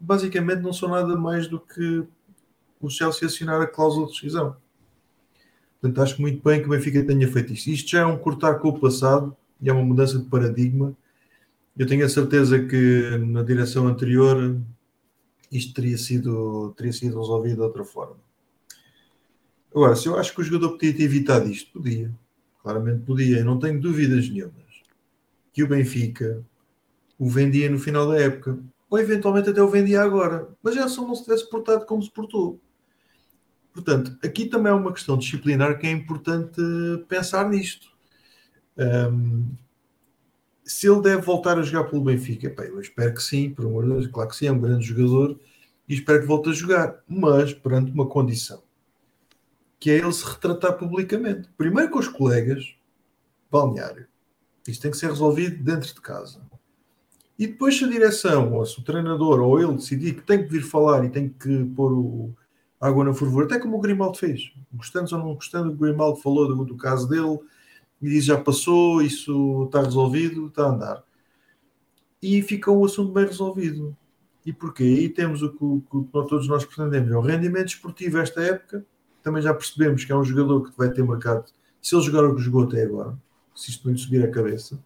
basicamente não são nada mais do que o Chelsea assinar a cláusula de rescisão. Portanto, acho muito bem que o Benfica tenha feito isto. Isto já é um cortar com o passado e é uma mudança de paradigma eu tenho a certeza que na direção anterior isto teria sido, teria sido resolvido de outra forma. Agora, se eu acho que o jogador podia ter evitado isto, podia. Claramente podia. Eu não tenho dúvidas nenhumas que o Benfica o vendia no final da época. Ou eventualmente até o vendia agora. Mas já só não se tivesse portado como se portou. Portanto, aqui também é uma questão disciplinar que é importante pensar nisto. Um, se ele deve voltar a jogar pelo Benfica, pá, eu espero que sim, por amor de Deus, claro que sim, é um grande jogador e espero que volte a jogar, mas perante uma condição que é ele se retratar publicamente. Primeiro com os colegas, balneário. Isto tem que ser resolvido dentro de casa. E depois, se a direção, ou se o treinador, ou ele decidir que tem que vir falar e tem que pôr o água na fervura, até como o Grimaldo fez. Gostando ou não gostando, o Grimaldo falou do, do caso dele, e diz já passou, isso está resolvido, está a andar. E fica um assunto bem resolvido. E porquê? E temos o que, o que todos nós pretendemos, é o rendimento esportivo esta época. Também já percebemos que é um jogador que vai ter mercado, se ele jogar o que jogou até agora, se isto não lhe subir a cabeça,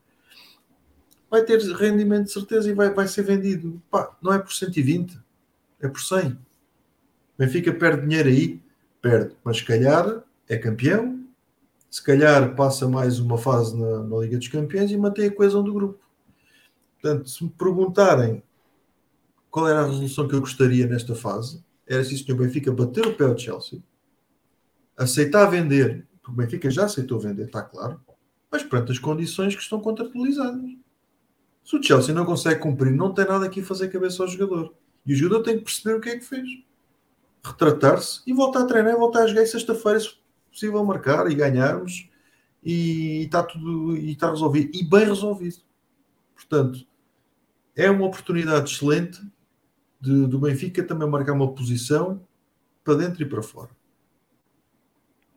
vai ter rendimento de certeza e vai, vai ser vendido. Pá, não é por 120, é por 100. Benfica perde dinheiro aí, perde, mas se calhar é campeão se calhar passa mais uma fase na, na, Liga dos Campeões e mantém a coesão do grupo. Portanto, se me perguntarem qual era a resolução que eu gostaria nesta fase, era se o Sr. Benfica bater o pé ao Chelsea, aceitar vender, porque o Benfica já aceitou vender, está claro, mas perante as condições que estão contratualizadas. Se o Chelsea não consegue cumprir, não tem nada aqui a fazer cabeça ao jogador. E o jogador tem que perceber o que é que fez. Retratar-se e voltar a treinar voltar a jogar sexta-feira possível marcar e ganharmos e está tudo e está resolvido e bem resolvido. Portanto, é uma oportunidade excelente de, do Benfica também marcar uma posição para dentro e para fora.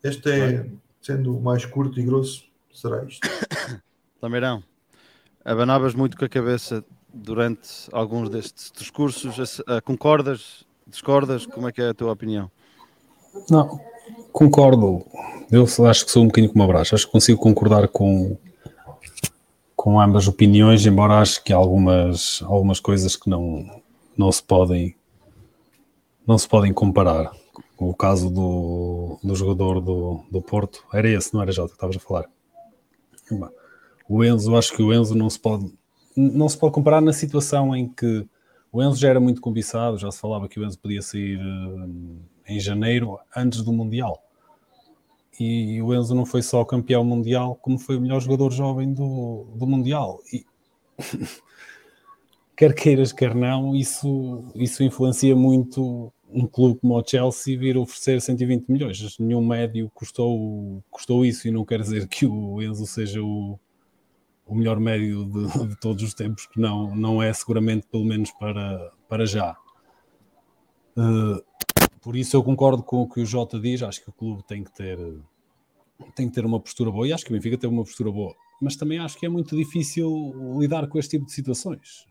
Este é, sendo mais curto e grosso, será isto. (coughs) Tameirão, abanavas muito com a cabeça durante alguns destes discursos. Concordas? Discordas? Como é que é a tua opinião? Não, concordo. Eu acho que sou um bocadinho como a Brás. Acho que consigo concordar com, com ambas opiniões, embora acho que há algumas, algumas coisas que não, não se podem não se podem comparar. O caso do, do jogador do, do Porto era esse, não era Jota que estavas a falar. O Enzo, acho que o Enzo não se pode não se pode comparar na situação em que o Enzo já era muito cobiçado, já se falava que o Enzo podia sair em janeiro, antes do Mundial. E o Enzo não foi só campeão mundial, como foi o melhor jogador jovem do, do Mundial. E (laughs) quer queiras, quer não, isso, isso influencia muito um clube como o Chelsea vir oferecer 120 milhões. Nenhum médio custou, custou isso e não quer dizer que o Enzo seja o, o melhor médio de, de, todos os tempos, que não, não é seguramente, pelo menos para, para já. Uh, por isso eu concordo com o que o Jota diz, acho que o clube tem que ter tem que ter uma postura boa e acho que o Benfica tem uma postura boa, mas também acho que é muito difícil lidar com este tipo de situações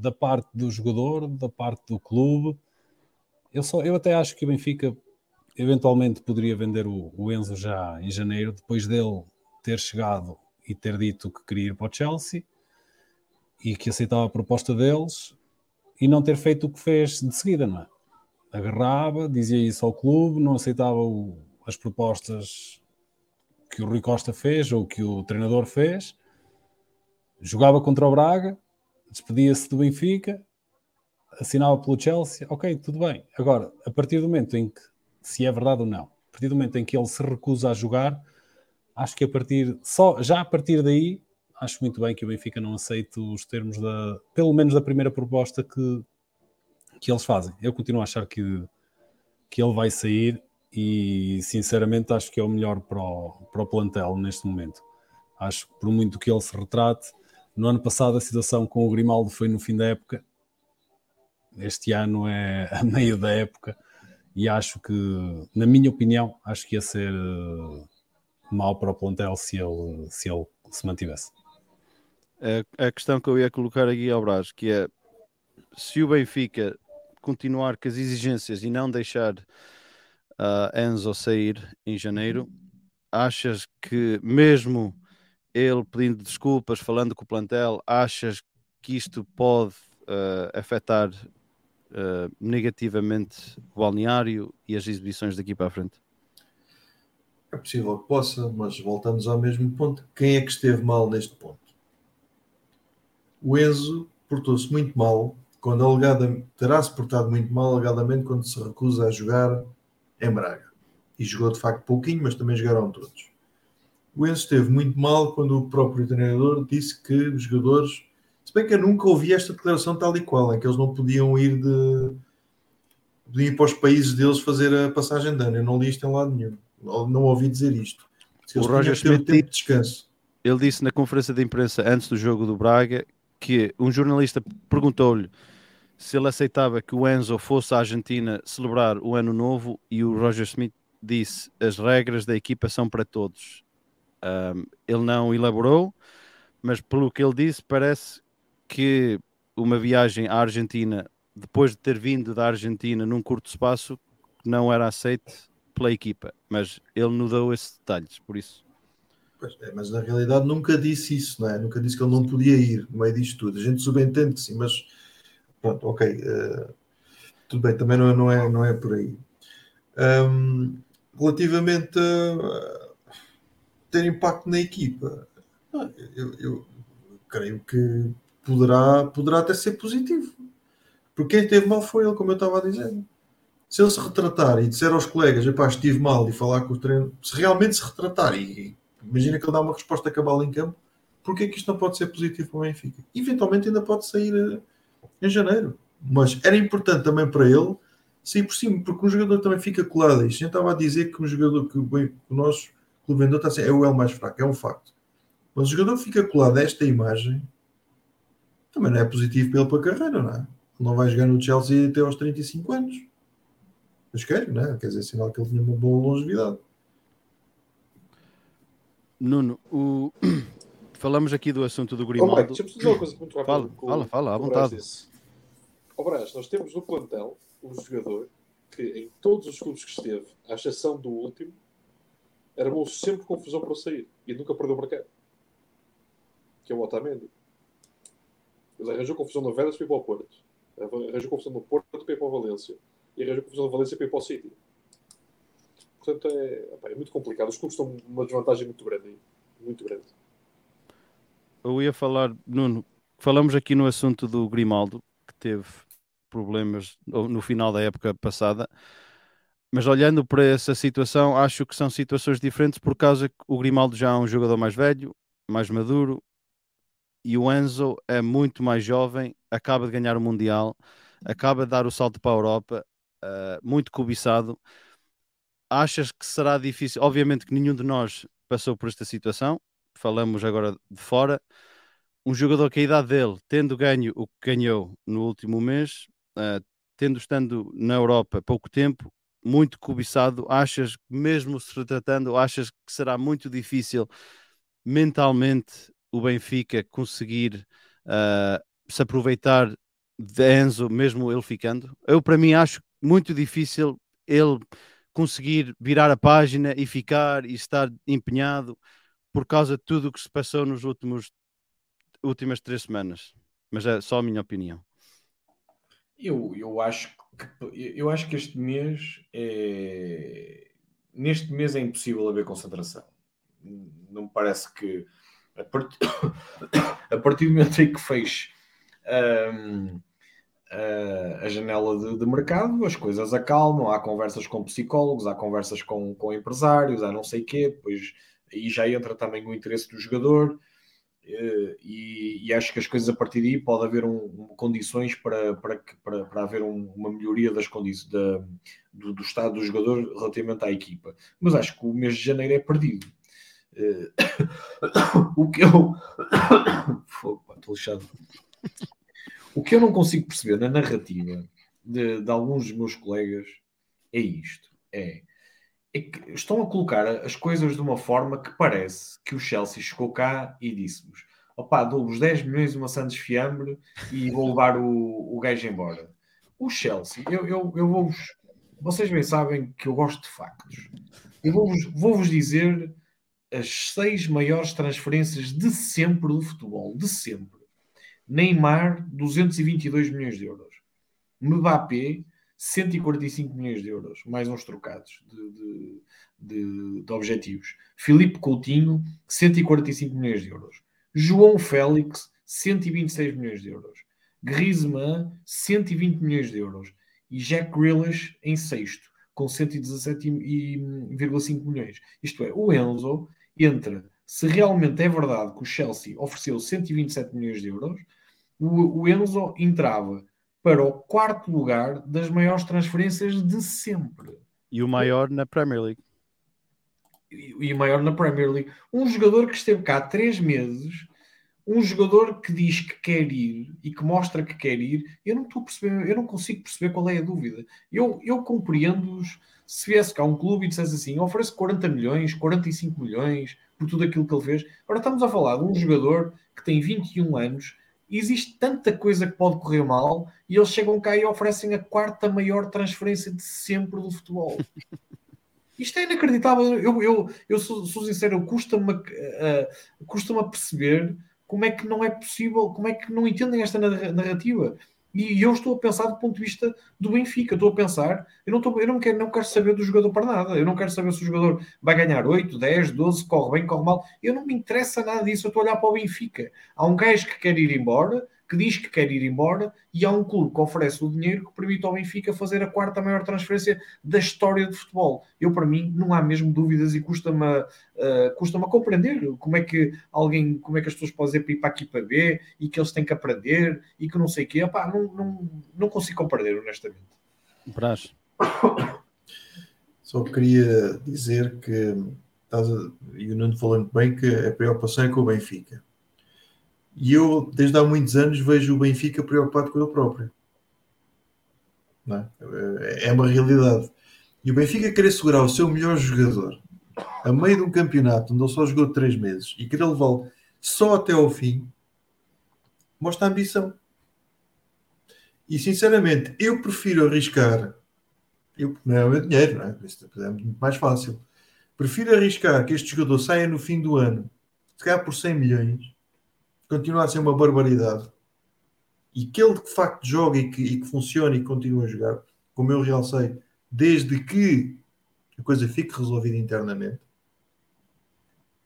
da parte do jogador, da parte do clube. Eu, só, eu até acho que o Benfica eventualmente poderia vender o, o Enzo já em janeiro, depois dele ter chegado e ter dito que queria ir para o Chelsea e que aceitava a proposta deles e não ter feito o que fez de seguida, não é? Agarrava, dizia isso ao clube, não aceitava o, as propostas que o Rui Costa fez ou que o treinador fez, jogava contra o Braga, despedia-se do Benfica, assinava pelo Chelsea, ok, tudo bem. Agora, a partir do momento em que, se é verdade ou não, a partir do momento em que ele se recusa a jogar, acho que a partir, só, já a partir daí, acho muito bem que o Benfica não aceite os termos da, pelo menos da primeira proposta que, que eles fazem. Eu continuo a achar que, que ele vai sair e sinceramente acho que é o melhor para o, para o plantel neste momento. Acho que por muito que ele se retrate, No ano passado a situação com o Grimaldo foi no fim da época. Este ano é (laughs) a meio da época e acho que, na minha opinião, acho que ia ser uh, mau para o plantel se ele se, ele se mantivesse. A, a questão que eu ia colocar aqui ao Brás, que é se o Benfica continuar com as exigências e não deixar uh, Enzo sair em janeiro, achas que mesmo ele pedindo desculpas, falando com o plantel, achas que isto pode uh, afetar uh, negativamente o balneário e as exibições daqui para a frente? É possível que possa, mas voltamos ao mesmo ponto. Quem é que esteve mal neste ponto? O Enzo portou-se muito mal quando alegada, terá-se portado muito mal, alegadamente, quando se recusa a jogar em Braga. E jogou de facto pouquinho, mas também jogaram todos. O Enzo esteve muito mal quando o próprio treinador disse que os jogadores. Se bem que eu nunca ouvi esta declaração tal e qual, em que eles não podiam ir de. podiam ir para os países deles fazer a passagem de ano. Eu não li isto em lado nenhum. Não ouvi dizer isto. O Roger Smith tempo de descanso. Ele disse na conferência de imprensa antes do jogo do Braga que um jornalista perguntou-lhe se ele aceitava que o Enzo fosse à Argentina celebrar o ano novo e o Roger Smith disse as regras da equipa são para todos um, ele não elaborou, mas pelo que ele disse, parece que uma viagem à Argentina, depois de ter vindo da Argentina num curto espaço, não era aceite pela equipa, mas ele não deu esses detalhes, por isso. É, mas na realidade nunca disse isso, não é? Nunca disse que ele não podia ir no meio disto tudo. A gente subentende que sim, mas pronto, ok. Uh, tudo bem, também não é, não é, não é por aí. Um, relativamente a ter impacto na equipa? Eu, eu, creio que poderá, poderá até ser positivo. Porque quem teve mal foi ele, como eu estava a dizer. Se ele se retratar e disser aos colegas, estive mal e falar com o treino, se realmente se retratar e imagina que ele dá uma resposta cabal em campo, porque é que isto não pode ser positivo para o Benfica? Eventualmente ainda pode sair eh, em janeiro. Mas era importante também para ele sair por cima, porque um jogador também fica colado. Isto estava a dizer que um jogador que, que nós o vendedor está a é o L mais fraco, é um facto. Mas o jogador fica colado a esta imagem, também não é positivo para ele para a carreira, não é? Ele não vai jogar no Chelsea até aos 35 anos. Mas quer, não é? Quer dizer, sinal que ele tinha uma boa longevidade. Nuno, o... (clears throat) falamos aqui do assunto do Grimaldo. Oh, deixa-me dizer uma coisa muito rápida. Fala, com, fala, fala, à vontade. Ó Brás, nós temos no plantel um jogador que em todos os clubes que esteve, à exceção do último, armou sempre confusão para sair e nunca perdeu o mercado. Que é o Otamendi. Ele arranjou confusão no Velas para ir para o Porto. Arranjou confusão no Porto para ir para o Valência. E arranjou confusão no Valência para ir para o City. Portanto, é, é muito complicado. Os clubes estão numa desvantagem muito grande. Muito grande. Eu ia falar, Nuno, falamos aqui no assunto do Grimaldo, que teve problemas no final da época passada. Mas olhando para essa situação, acho que são situações diferentes por causa que o Grimaldo já é um jogador mais velho, mais maduro, e o Enzo é muito mais jovem, acaba de ganhar o Mundial, acaba de dar o salto para a Europa, uh, muito cobiçado. Achas que será difícil? Obviamente que nenhum de nós passou por esta situação, falamos agora de fora. Um jogador que a idade dele, tendo ganho o que ganhou no último mês, uh, tendo estando na Europa pouco tempo, muito cobiçado, achas, mesmo se retratando, achas que será muito difícil mentalmente o Benfica conseguir uh, se aproveitar de Enzo, mesmo ele ficando? Eu, para mim, acho muito difícil ele conseguir virar a página e ficar e estar empenhado por causa de tudo o que se passou nos últimos últimas três semanas. Mas é só a minha opinião. Eu, eu acho que eu acho que este mês é neste mês é impossível haver concentração. Não me parece que a, (coughs) a partir do momento em que fez um, a, janela de, de, mercado, as coisas acalmam, há conversas com psicólogos, há conversas com, com empresários, há não sei quê, depois aí já entra também o interesse do jogador. Eh, e, e, acho que as coisas a partir daí pode haver um, um, condições para, para, para, para haver um, uma melhoria das condições da, do, do, estado do jogador relativamente à equipa. Mas acho que o mês de janeiro é perdido. Uh, (coughs) o que eu. (coughs) Fogo, estou lixado. O que eu não consigo perceber na narrativa de, de alguns dos meus colegas é isto: é, é que estão a colocar as coisas de uma forma que parece que o Chelsea chegou cá e disse-vos: opá, dou-vos 10 milhões uma Santos Fiambre e vou levar o, o gajo embora. O Chelsea, eu, eu, eu vou-vos. Vocês bem sabem que eu gosto de factos. Eu vou-vos vou dizer as seis maiores transferências de sempre do futebol. De sempre. Neymar, 222 milhões de euros. Mbappé, 145 milhões de euros, mais uns trocados de, de, de, de objetivos. Filipe Coutinho, 145 milhões de euros. João Félix, 126 milhões de euros. Griezmann, 120 milhões de euros. E Jack Grealish em sexto, com 117,5 milhões. Isto é, o Enzo entra, se realmente é verdade que o Chelsea ofereceu 127 milhões de euros, o, o Enzo entrava para o quarto lugar das maiores transferências de sempre. E o maior na Premier League. E, e o maior na Premier League. Um jogador que esteve cá há três meses, um jogador que diz que quer ir e que mostra que quer ir, eu não estou a perceber, eu não consigo perceber qual é a dúvida. Eu, eu compreendo-os se viesse cá um clube e dissesse assim, oferece 40 milhões, 45 milhões por tudo aquilo que ele fez. Agora estamos a falar de um jogador que tem 21 anos, existe tanta coisa que pode correr mal e eles chegam cá e oferecem a quarta maior transferência de sempre do futebol. Isto é inacreditável. Eu, eu, eu sou, sou sincero, custa-me uh, custa perceber como é que não é possível, como é que não entendem esta narrativa. E eu estou a pensar do ponto de vista do Benfica. Estou a pensar, eu não, estou, eu não, quero, não quero saber do jogador para nada. Eu não quero saber se o jogador vai ganhar 8, 10, 12, corre bem, corre mal. Eu não me interessa nada disso. Eu estou a olhar para o Benfica. Há um gajo que quer ir embora, que diz que quer ir embora e há um clube que oferece o dinheiro que permite ao Benfica fazer a quarta maior transferência da história de futebol. Eu, para mim, não há mesmo dúvidas e custa-me uh, custa a compreender como é que alguém, como é que as pessoas podem dizer para ir para aqui para B e que eles têm que aprender e que não sei o quê. Epá, não, não, não consigo compreender, honestamente. Brás. Só queria dizer que estás a, e o Nuno falou muito bem que a preocupação é com o Benfica e eu, desde há muitos anos, vejo o Benfica preocupado com ele próprio. É? é? uma realidade. E o Benfica querer segurar o seu melhor jogador a meio de um campeonato onde ele só jogou três meses e querer levá-lo só até ao fim, mostra ambição. E sinceramente, eu prefiro arriscar. Eu, não é o meu dinheiro, não é? é muito mais fácil. Prefiro arriscar que este jogador saia no fim do ano, se calhar por 100 milhões, continua a ser uma barbaridade e que ele de facto joga e que, e que funcione e continue a jogar, como eu realcei, desde que a coisa fique resolvida internamente,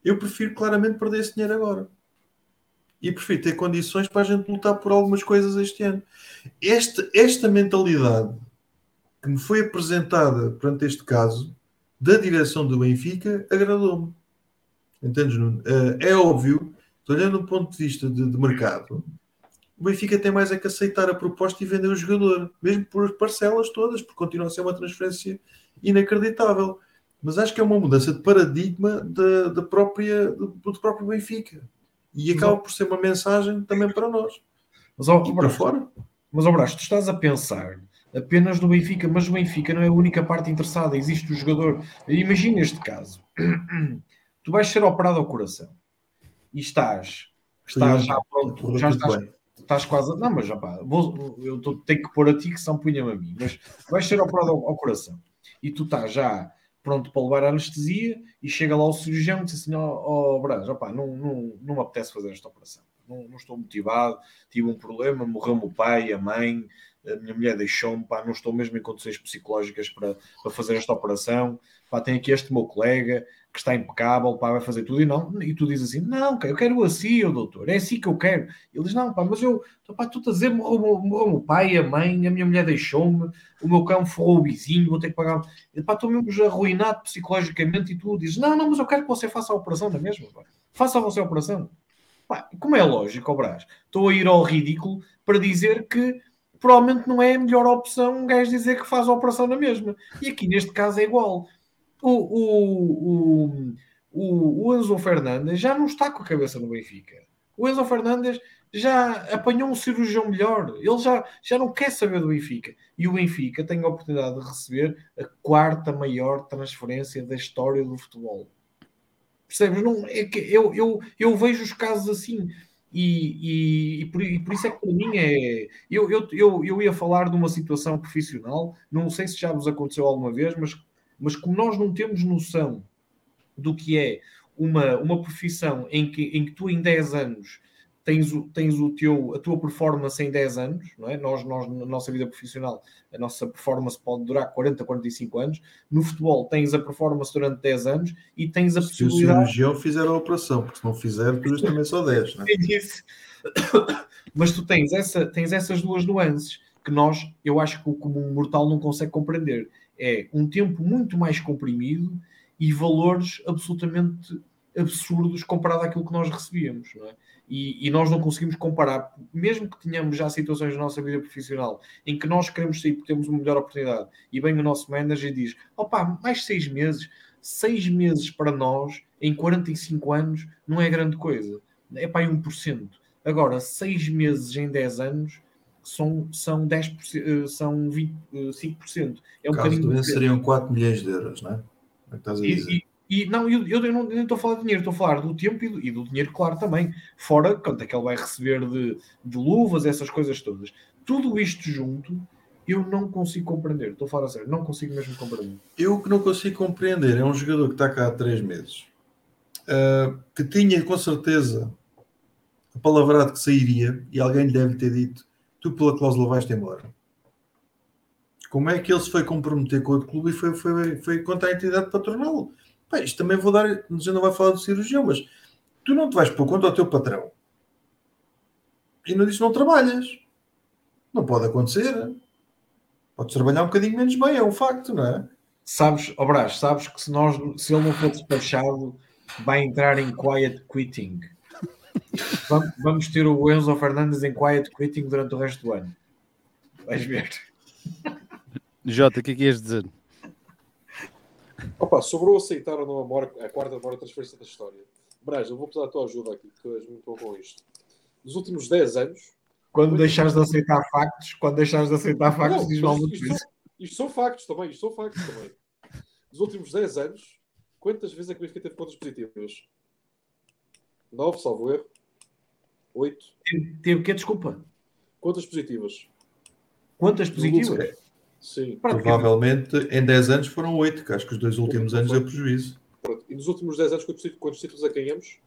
eu prefiro claramente perder esse dinheiro agora. E prefiro ter condições para a gente lutar por algumas coisas este ano. Esta, esta mentalidade que me foi apresentada perante este caso da direção do Benfica agradou-me. Entendes, Nuno? Uh, é óbvio olhando do ponto de vista de, de, mercado, o Benfica tem mais é que aceitar a proposta e vender o jogador, mesmo por parcelas todas, porque continua a ser uma transferência inacreditável. Mas acho que é uma mudança de paradigma da, da própria, do, do, próprio Benfica. E acaba por ser uma mensagem também para nós. Mas, ó, para fora. Mas, Brás, tu estás a pensar apenas no Benfica, mas o Benfica não é a única parte interessada. Existe o jogador. Imagina este caso. (clears throat) Tu vais ser operado ao coração e estás, estás já pronto, já estás, estás quase. Não, mas já pá, vou, eu tô, tenho que pôr a ti que são punha-me a mim, mas vais ser operado ao, ao coração. E tu estás já pronto para levar a anestesia e chega lá o cirurgião e diz assim: Ó oh, Brás, opá, não, não, não me apetece fazer esta operação, não, não estou motivado, tive um problema, morreu o pai, a mãe, a minha mulher deixou-me, pá, não estou mesmo em condições psicológicas para, para fazer esta operação, pá, tem aqui este meu colega, que está impecável, pá, vai fazer tudo e não, e tu dizes assim, não, eu quero assim, doutor, é assim que eu quero. Ele diz, não, pá, mas eu, pá, tu estás a dizer, morreu, morreu o pai, a mãe, a minha mulher deixou-me, o meu cão forrou o vizinho, vou ter que pagar. E, pá, estou mesmo arruinado psicologicamente e tu dizes, não, não, mas eu quero que você faça a operação na mesma, pá. faça você a operação. Pá, como é lógico, Brás, estou a ir ao ridículo para dizer que provavelmente não é a melhor opção um gajo dizer que faz a operação na mesma. E aqui neste caso é igual o, o, o, Enzo Fernandes já não está com a cabeça no Benfica. O Enzo Fernandes já apanhou um cirurgião melhor. Ele já, já não quer saber do Benfica. E o Benfica tem a oportunidade de receber a quarta maior transferência da história do futebol. Percebes? Não, é que eu, eu, eu vejo os casos assim. E, e, e, por, e, por, isso é que para mim é. Eu, eu, eu, eu ia falar de uma situação profissional, não sei se já vos aconteceu alguma vez, mas, mas como nós não temos noção do que é uma, uma profissão em que, em que tu em 10 anos tens, o, tens o teu, a tua performance em 10 anos, não é? Nós, nós, na nossa vida profissional, a nossa performance pode durar 40, 45 anos. No futebol, tens a performance durante 10 anos e tens a se possibilidade. Se o cirurgião fizer a operação, porque se não fizer, tu também só 10, não é? (coughs) Mas tu tens, essa, tens essas duas nuances que nós, eu acho que o comum mortal não consegue compreender. É um tempo muito mais comprimido e valores absolutamente absurdos comparado àquilo que nós recebíamos, não é? E, e, nós não conseguimos comparar, mesmo que tenhamos já situações na nossa vida profissional em que nós queremos sair porque temos uma melhor oportunidade e vem o nosso manager diz: opá, mais seis meses, seis meses para nós em 45 anos não é grande coisa, é para 1%. Agora, seis meses em 10 anos são, são 10%, são 20, 5%. É um Caso bocadinho. seriam 4 milhões de euros, não é? é estás a dizer. E, e não, eu, eu não nem estou a falar de dinheiro, estou a falar do tempo e do, e do, dinheiro, claro, também. Fora quanto é que ele vai receber de, de luvas, essas coisas todas. Tudo isto junto, eu não consigo compreender. Estou a falar a sério, não consigo mesmo compreender. Eu que não consigo compreender é um jogador que está cá há três meses, uh, que tinha com certeza a palavra que sairia e alguém lhe deve ter dito: tu pela cláusula vais-te embora. Como é que ele se foi comprometer com outro clube e foi, foi, foi contra a entidade patronal? Pá, isto também vou dar, a não vai falar do cirurgião, mas tu não te vais pôr contra o teu patrão e não diz não trabalhas. Não pode acontecer. Podes trabalhar um bocadinho menos bem, é um facto, não é? Sabes, Brás, sabes que se, nós, se ele não for despachado, vai entrar em quiet quitting. Vamos ter o Enzo Fernandes em quiet quitting durante o resto do ano. Vais ver. Jota, o que é que ias dizer? Opa, sobrou aceitar ou não a, maior, a quarta maior transferência da história. Braz, eu vou precisar da tua ajuda aqui, que és muito bom com isto. Nos últimos 10 anos. Quando deixares de aceitar factos, quando deixares de aceitar factos, diz mal isto, isto, isto são factos também, isto são factos também. Nos últimos 10 anos, quantas vezes é que o Benfica teve pontos positivos? 9, salvo erro. 8. Teve o quê? Desculpa. Quantas positivas? Quantas positivas? Sim. Provavelmente em 10 anos foram 8, que acho que os dois últimos anos é prejuízo. Pronto. E nos últimos 10 anos, quantos, quantos títulos é que ganhamos?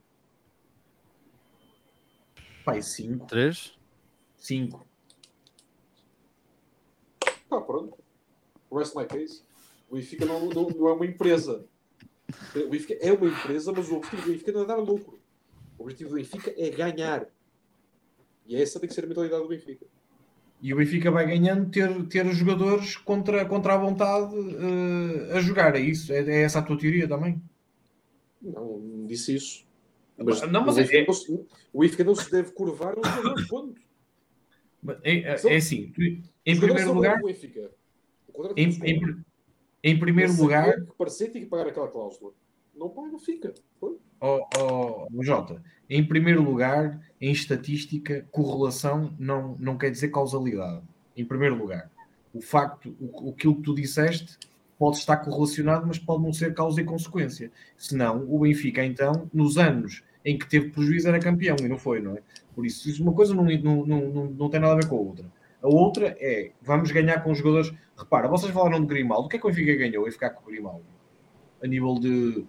Pai, 5. 3? 5. Tá, pronto. Rest my case. O Benfica não, não, não, é uma empresa. O Benfica é uma empresa, mas o objetivo do Benfica não é dar lucro. O objetivo do Benfica é ganhar. E essa tem que ser a mentalidade do Benfica. E o Benfica vai ganhando ter, ter os jogadores contra, contra a vontade uh, a jogar. É isso? É, é, essa a tua teoria também? Não, não disse isso. Mas, não, mas o, Benfica, é... não, o Benfica não se deve curvar aos jogadores, ponto. É, é, é assim, em primeiro lugar. Benfica. Em, em, em, primeiro lugar. Que parecer tem que pagar aquela cláusula. Não paga, fica. Ponto. Oh, oh, Jota, em primeiro lugar, em estatística, correlação não, não quer dizer causalidade. Em primeiro lugar, o facto, o, aquilo que tu disseste pode estar correlacionado, mas pode não ser causa e consequência. Senão, o Benfica, então, nos anos em que teve prejuízo, era campeão e não foi, não é? Por isso, isso uma coisa não, não, não, não, não tem nada a ver com a outra. A outra é, vamos ganhar com os jogadores. Repara, vocês falaram de Grimaldo. O que é que o Benfica ganhou em ficar com o Grimaldo? A nível de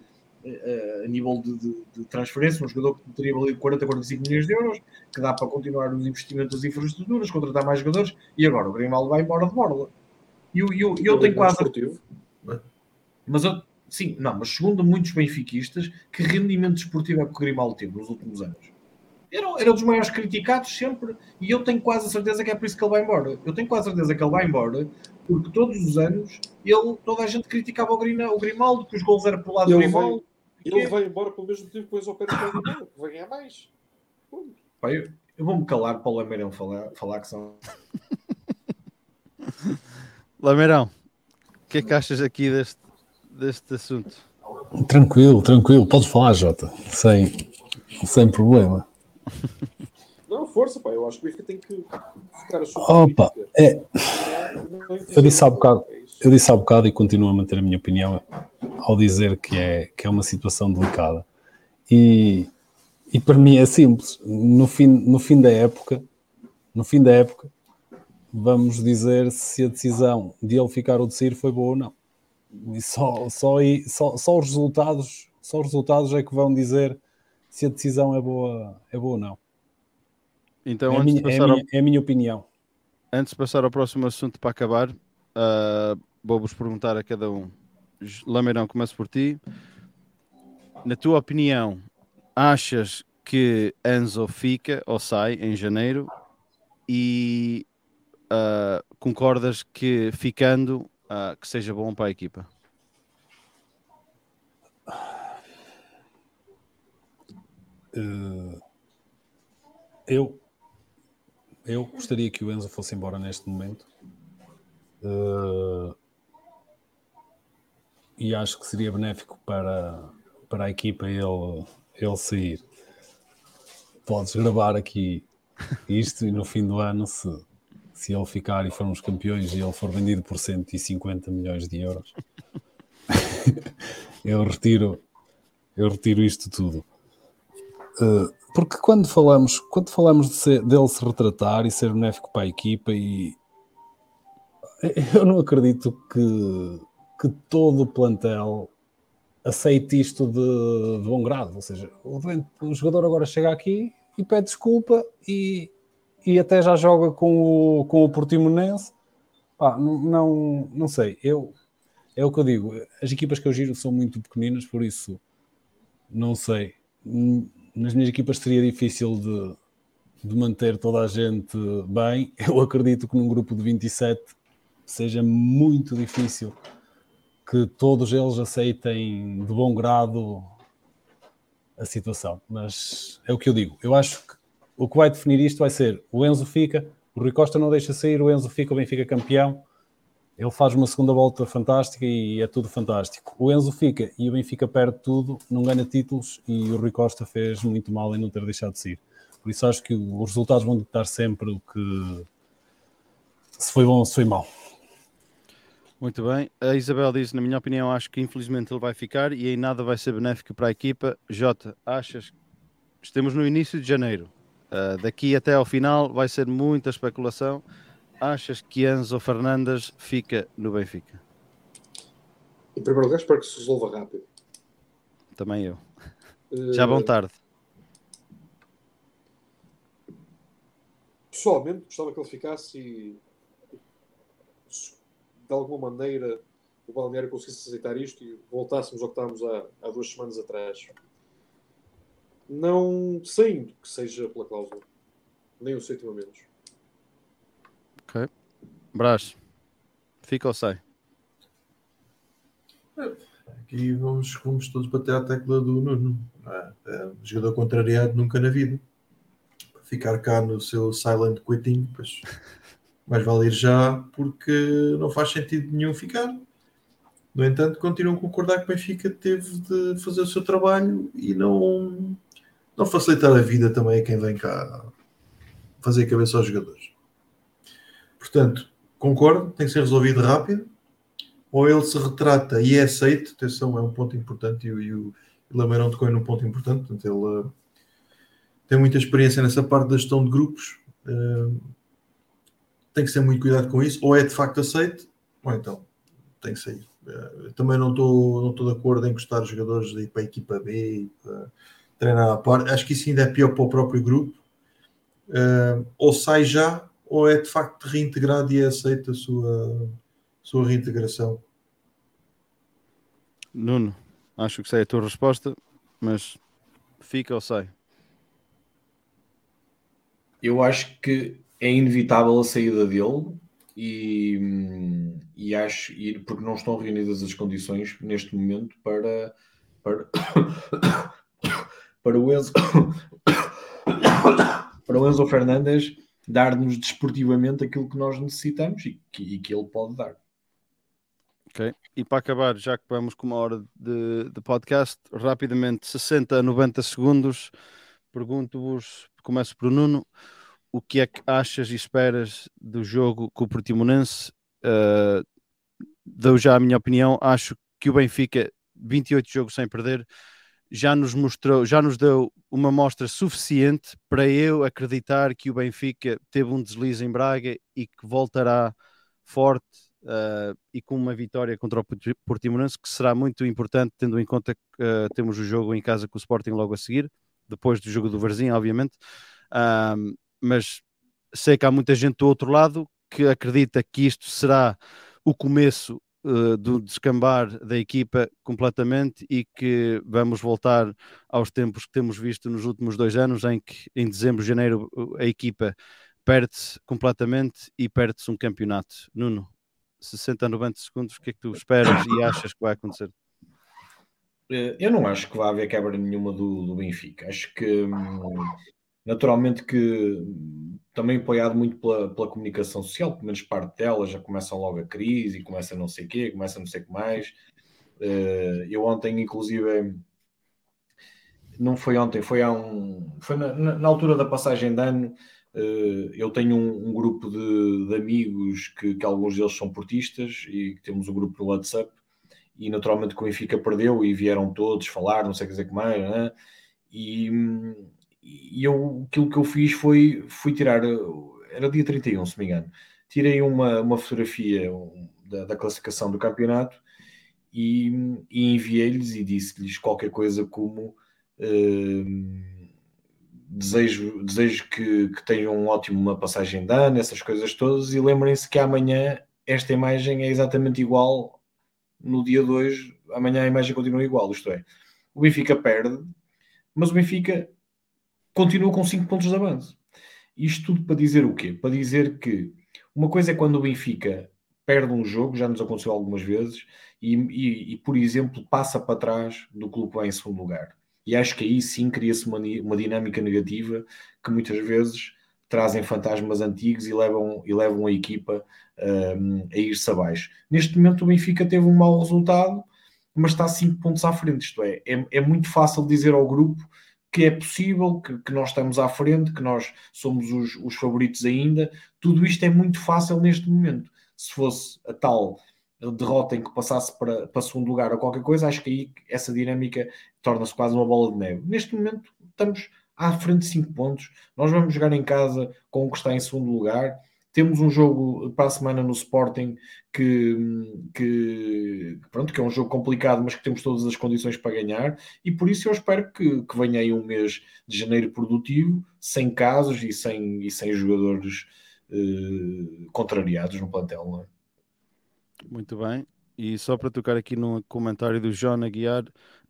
a nível de, de, de, transferência, um jogador que teria valido 40, 45 milhões de euros, que dá para continuar os investimentos das infraestruturas, contratar mais jogadores, e agora o Grimaldo vai embora de borla. E eu, eu, eu tenho quase. Mas eu, sim, não, mas segundo muitos benfiquistas, que rendimento esportivo é que o Grimaldo teve nos últimos anos? Era, era dos maiores criticados sempre, e eu tenho quase a certeza que é por isso que ele vai embora. Eu tenho quase a certeza que ele vai embora, porque todos os anos ele, toda a gente criticava o, Grina, o Grimaldo, que os gols eram por lado do Grimaldo. Ele vai embora pelo mesmo tempo que o Enzo Pérez vai embora, vai ganhar mais. Pai, eu, eu vou-me calar para o Lameirão falar, falar que são. (laughs) Lameirão, o que é que achas aqui deste, deste assunto? Tranquilo, tranquilo. Podes falar, Jota, sem, sem problema. Não, força, pá. Eu acho que o Benfica tem que ficar a sua Opa, é, eu disse há bocado. Eu disse há bocado e continuo a manter a minha opinião ao dizer que é, que é uma situação delicada. E, e para mim é simples. No fim, no fim da época, no fim da época, vamos dizer se a decisão de ele ficar ou de sair foi boa ou não. E só, só, só, só os resultados, só os resultados é que vão dizer se a decisão é boa, é boa ou não. Então, é, a minha, é, a passar ao, minha, é a minha opinião. antes de passar ao próximo assunto para acabar, ah, vou-vos perguntar a cada um. Lameirão, começo por ti. Na tua opinião, achas que Enzo fica ou sai em janeiro? E ah, concordas que ficando ah, que seja bom para a equipa? Eh, eu, eu gostaria que o Enzo fosse embora neste momento. Eh, e acho que seria benéfico para, para a equipa ele, ele sair. Podes gravar aqui isto e no fim do ano, se, se ele ficar e formos campeões e ele for vendido por 150 milhões de euros, (laughs) eu retiro, eu retiro isto tudo. Uh, porque quando falamos, quando falamos de ser- dele se retratar e ser benéfico para a equipa, e eu não acredito que, que todo o plantel aceite isto de, de bom grado. Ou seja, o, o jogador agora chega aqui e pede desculpa e, e até já joga com o, com o Portimonense. Pá, não, não, não sei, eu é o que eu digo, as equipas que eu giro são muito pequeninas, por isso não sei. Nas minhas equipas seria difícil de, de manter toda a gente bem. Eu acredito que num grupo de 27 seja muito difícil que todos eles aceitem de bom grado a situação. Mas é o que eu digo. Eu acho que o que vai definir isto vai ser o Enzo fica, o Rui Costa não deixa sair, o Enzo fica, o Benfica campeão. Ele faz uma segunda volta fantástica e é tudo fantástico. O Enzo fica e o Benfica perde tudo, não ganha títulos e o Rui Costa fez muito mal em não ter deixado de sair. Por isso acho que os resultados vão ditar sempre o que se foi bom ou se foi mal. Muito bem. A Isabel diz, na minha opinião, acho que infelizmente ele vai ficar e em nada vai ser benéfico para a equipa. Jota, achas? Estamos no início de janeiro. Ah, daqui até ao final vai ser muita especulação. Achas que Enzo Fernandes fica no Benfica? Em primeiro lugar, espero que se resolva rápido. Também eu. Eh, Já vão tarde. Pessoalmente, gostava que ele ficasse e de alguma maneira o balneário conseguisse aceitar isto e voltássemos ao que estávamos há, há duas semanas atrás. Não saindo que seja pela cláusula. Nem o sétimo a menos. Brás, fica ou sai? Aqui vamos, vamos todos bater à tecla do Nuno. é? É, jogador contrariado nunca na vida. Para ficar cá no seu silent quitting, pois (laughs) mais vale ir já, porque não faz sentido nenhum ficar. No entanto, continuam a concordar que o Benfica teve de fazer o seu trabalho e não, não facilitar a vida também a quem vem cá fazer cabeça aos jogadores. Portanto, concordo, tem que ser resolvido rápido ou ele se retrata e é aceito, atenção, é um ponto importante e, o- e o Lameirão tocou num ponto importante, portanto, ele uh, tem muita experiência nessa parte da gestão de grupos, uh, tem que ter muito cuidado com isso, ou é de facto aceito, ou então tem que sair. Uh, também não estou não estou de acordo em gostar de jogadores de ir para a equipa B, e para treinar à par, acho que isso ainda é pior para o próprio grupo, Uh, ou sai já, ou é de facto reintegrado e é aceito a sua, sua reintegração. Nuno, acho que sei a tua resposta, mas fica ou sai? Eu acho que é inevitável a saída dele e, e acho e porque não estão reunidas as condições neste momento para para, (coughs) para o Enzo (coughs) para o Enzo Fernandes dar-nos desportivamente aquilo que nós necessitamos e que, e que ele pode dar. Ok. E para acabar, já que vamos com uma hora de, de podcast, rapidamente, 60 a 90 segundos, pergunto-vos, começo por Nuno, o que é que achas e esperas do jogo com o Portimonense? Uh, dou já a minha opinião, acho que o Benfica, 28 jogos sem perder, já nos mostrou, já nos deu uma mostra suficiente para eu acreditar que o Benfica teve um deslize em Braga e que voltará forte uh, e com uma vitória contra o Portimonense, que será muito importante, tendo em conta que uh, temos o jogo em casa com o Sporting logo a seguir, depois do jogo do Varzim, obviamente. Mas sei que há muita gente do outro lado que acredita que isto será o começo uh, do descambar da equipa completamente e que vamos voltar aos tempos que temos visto nos últimos dois anos, em que em dezembro, janeiro, a equipa perde-se completamente e perde-se um campeonato. Nuno, 60 a 90 segundos, o que é que tu esperas e achas que vai acontecer? Eh, eu não acho que vai haver quebra nenhuma do, do Benfica. Acho que hum, naturalmente que também apoiado muito pela, pela, comunicação social, pelo menos parte dela, já começam logo a crise, começa não sei o quê, começa não sei o que mais. Eh, eu ontem, inclusive, não foi ontem, foi há um. Foi na, na altura da passagem de ano. Eh, eu tenho um, um grupo de, de amigos que, que, alguns deles são portistas e temos um grupo no WhatsApp. E naturalmente que o Benfica perdeu e vieram todos falar, não sei o que mais, né? e e eu, aquilo que eu fiz foi fui tirar, era dia 31, se me engano, tirei uma, uma fotografia da, da classificação do campeonato e, e enviei-lhes e disse-lhes qualquer coisa como uh, desejo, desejo que, que tenham um ótimo uma passagem de ano, essas coisas todas, e lembrem-se que amanhã esta imagem é exatamente igual no dia 2, amanhã a imagem continua igual, isto é, o Benfica perde, mas o Benfica continua com 5 pontos de avanço. Isto tudo para dizer o quê? Para dizer que uma coisa é quando o Benfica perde um jogo, já nos aconteceu algumas vezes, e, e, e por exemplo, passa para trás do clube que vai em segundo lugar. E acho que aí sim cria-se uma, uma dinâmica negativa que muitas vezes trazem fantasmas antigos e levam, e levam a equipa um, a ir-se abaixo. Neste momento o Benfica teve um mau resultado, mas está 5 pontos à frente. Isto é, é, é muito fácil dizer ao grupo que é possível, que, que, nós estamos à frente, que nós somos os, os, favoritos ainda. Tudo isto é muito fácil neste momento. Se fosse a tal derrota em que passasse para, para segundo lugar ou qualquer coisa, acho que aí essa dinâmica torna-se quase uma bola de neve. Neste momento estamos à frente de 5 pontos. Nós vamos jogar em casa com o que está em segundo lugar temos um jogo para a semana no Sporting que, que, pronto, que é um jogo complicado, mas que temos todas as condições para ganhar, e por isso eu espero que, que venha aí um mês de janeiro produtivo, sem casos e sem, e sem jogadores eh, contrariados no plantel. É? Muito bem. E só para tocar aqui no comentário do João Aguiar,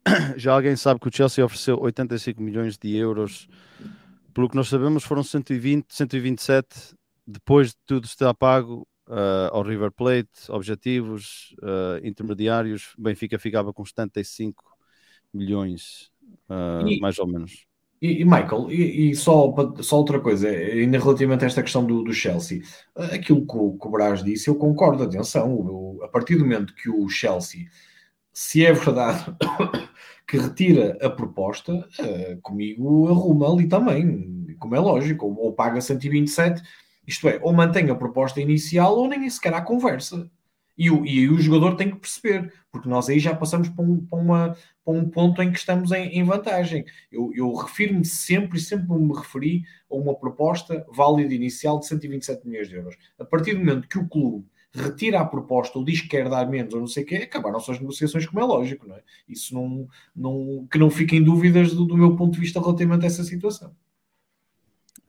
(coughs) já alguém sabe que o Chelsea ofereceu 85 milhões de euros. Pelo que nós sabemos, foram 120, 127 depois de tudo estar pago uh, ao River Plate, objetivos, uh, intermediários, Benfica ficava com 75 milhões, uh, e, mais ou menos. E, e Michael, e, e, só, só outra coisa, ainda relativamente a esta questão do, do Chelsea, aquilo que o, que o Brás disse, eu concordo, atenção, a partir do momento que o Chelsea, se é verdade (coughs) que retira a proposta, comigo arruma ali também, como é lógico, ou, ou paga 127 isto é, ou mantém a proposta inicial ou nem sequer há conversa. E o, e o jogador tem que perceber, porque nós aí já passamos para um, para uma, para um ponto em que estamos em, em vantagem. Eu, eu refiro-me sempre e sempre me referi a uma proposta válida inicial de 127 milhões de euros. A partir do momento que o clube retira a proposta ou diz que quer dar menos ou não sei o quê, acabaram-se as negociações, como é lógico, não é? Isso não, não, que não fiquem dúvidas do, do meu ponto de vista relativamente a essa situação.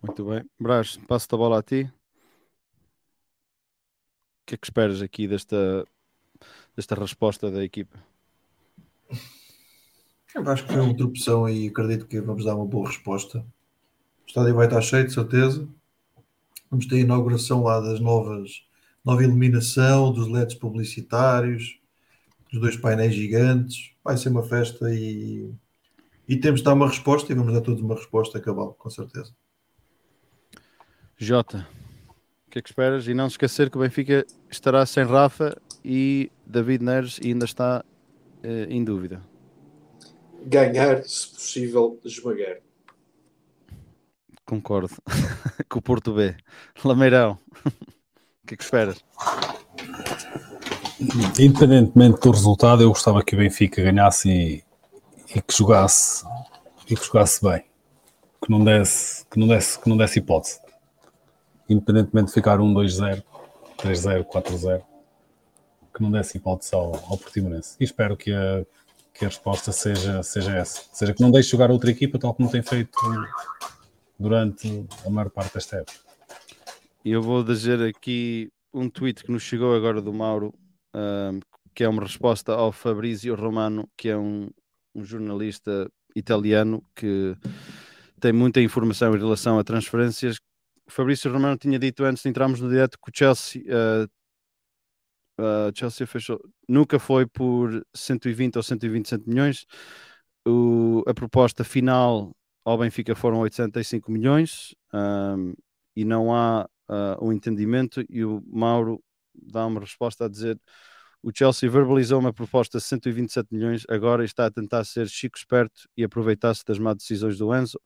Muito bem. Brás, passo a bola a ti. O que é que esperas aqui desta, desta resposta da equipa? Eu acho que foi uma interrupção e acredito que vamos dar uma boa resposta. O estádio vai estar cheio, de certeza. Vamos ter a inauguração lá das novas, nova iluminação, dos LEDs publicitários, dos dois painéis gigantes. Vai ser uma festa e, e temos de dar uma resposta e vamos dar todos uma resposta cabal, com certeza. Jota, o que é que esperas? E não se esquecer que o Benfica estará sem Rafa e David Neres ainda está uh, em dúvida. Ganhar, se possível, esmagar. Concordo. (laughs) Com o Porto B. Lameirão. o que é que esperas? Independentemente do resultado, eu gostava que o Benfica ganhasse e, e que jogasse e que jogasse bem. Que não desse, que não desse, que não desse hipótese. Independentemente de ficar 1, 2-0, 3-0, 4-0, que não desse hipótese ao, ao Portimonense. E espero que a, que a resposta seja, seja essa. Seja que não deixe jogar outra equipa, tal como tem feito durante a maior parte desta época. E eu vou dizer aqui um tweet que nos chegou agora do Mauro, um, que é uma resposta ao Fabrizio Romano, que é um, um jornalista italiano que tem muita informação em relação a transferências. O Fabrício Romano tinha dito antes de entrarmos no direto que o Chelsea, uh, uh, Chelsea fechou, nunca foi por 120 ou 127 milhões. O, a proposta final ao Benfica foram 85 milhões um, e não há uh, um entendimento. E o Mauro dá uma resposta a dizer: o Chelsea verbalizou uma proposta de 127 milhões, agora está a tentar ser chico esperto e aproveitar-se das más decisões do Enzo.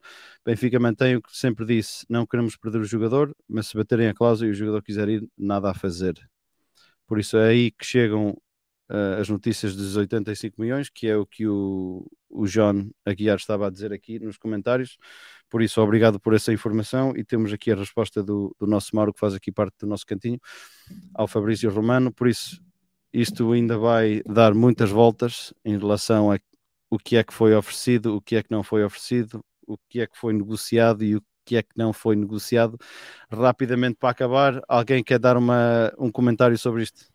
Benfica mantém o que sempre disse: não queremos perder o jogador, mas se baterem a cláusula e o jogador quiser ir, nada a fazer. Por isso é aí que chegam uh, as notícias dos 85 milhões, que é o que o, o John Aguiar estava a dizer aqui nos comentários. Por isso, obrigado por essa informação e temos aqui a resposta do, do nosso Mauro, que faz aqui parte do nosso cantinho, ao Fabrício Romano. Por isso, isto ainda vai dar muitas voltas em relação a o que é que foi oferecido, o que é que não foi oferecido, o que é que foi negociado e o que é que não foi negociado. Rapidamente para acabar, alguém quer dar uma, um comentário sobre isto?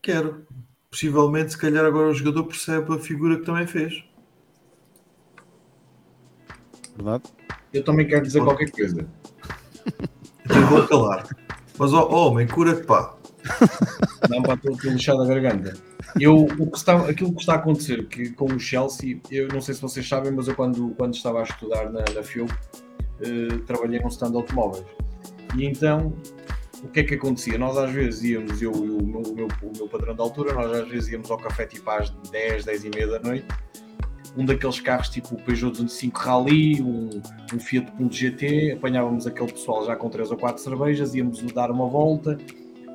Quero. Possivelmente, se calhar agora o jogador percebe a figura que também fez. Verdade? Eu também quero dizer qualquer coisa. Então vou calar. Mas, ó oh, homem, cura-te, pá. (laughs) Não, pá, estou aqui lixado a garganta. Eu, o que está, aquilo que está a acontecer que, com o Chelsea, eu não sei se vocês sabem, mas eu quando, quando estava a estudar na, na FIU, eh, trabalhei num stand de automóveis. E então, o que é que acontecia? Nós às vezes íamos, eu e o meu, o meu, o meu padrão da altura, nós às vezes íamos ao café tipo às 10, 10 e meia da noite, um daqueles carros tipo o Peugeot 205 Rally, um, um Fiat Punto GT, apanhávamos aquele pessoal já com 3 ou 4 cervejas, íamos dar uma volta,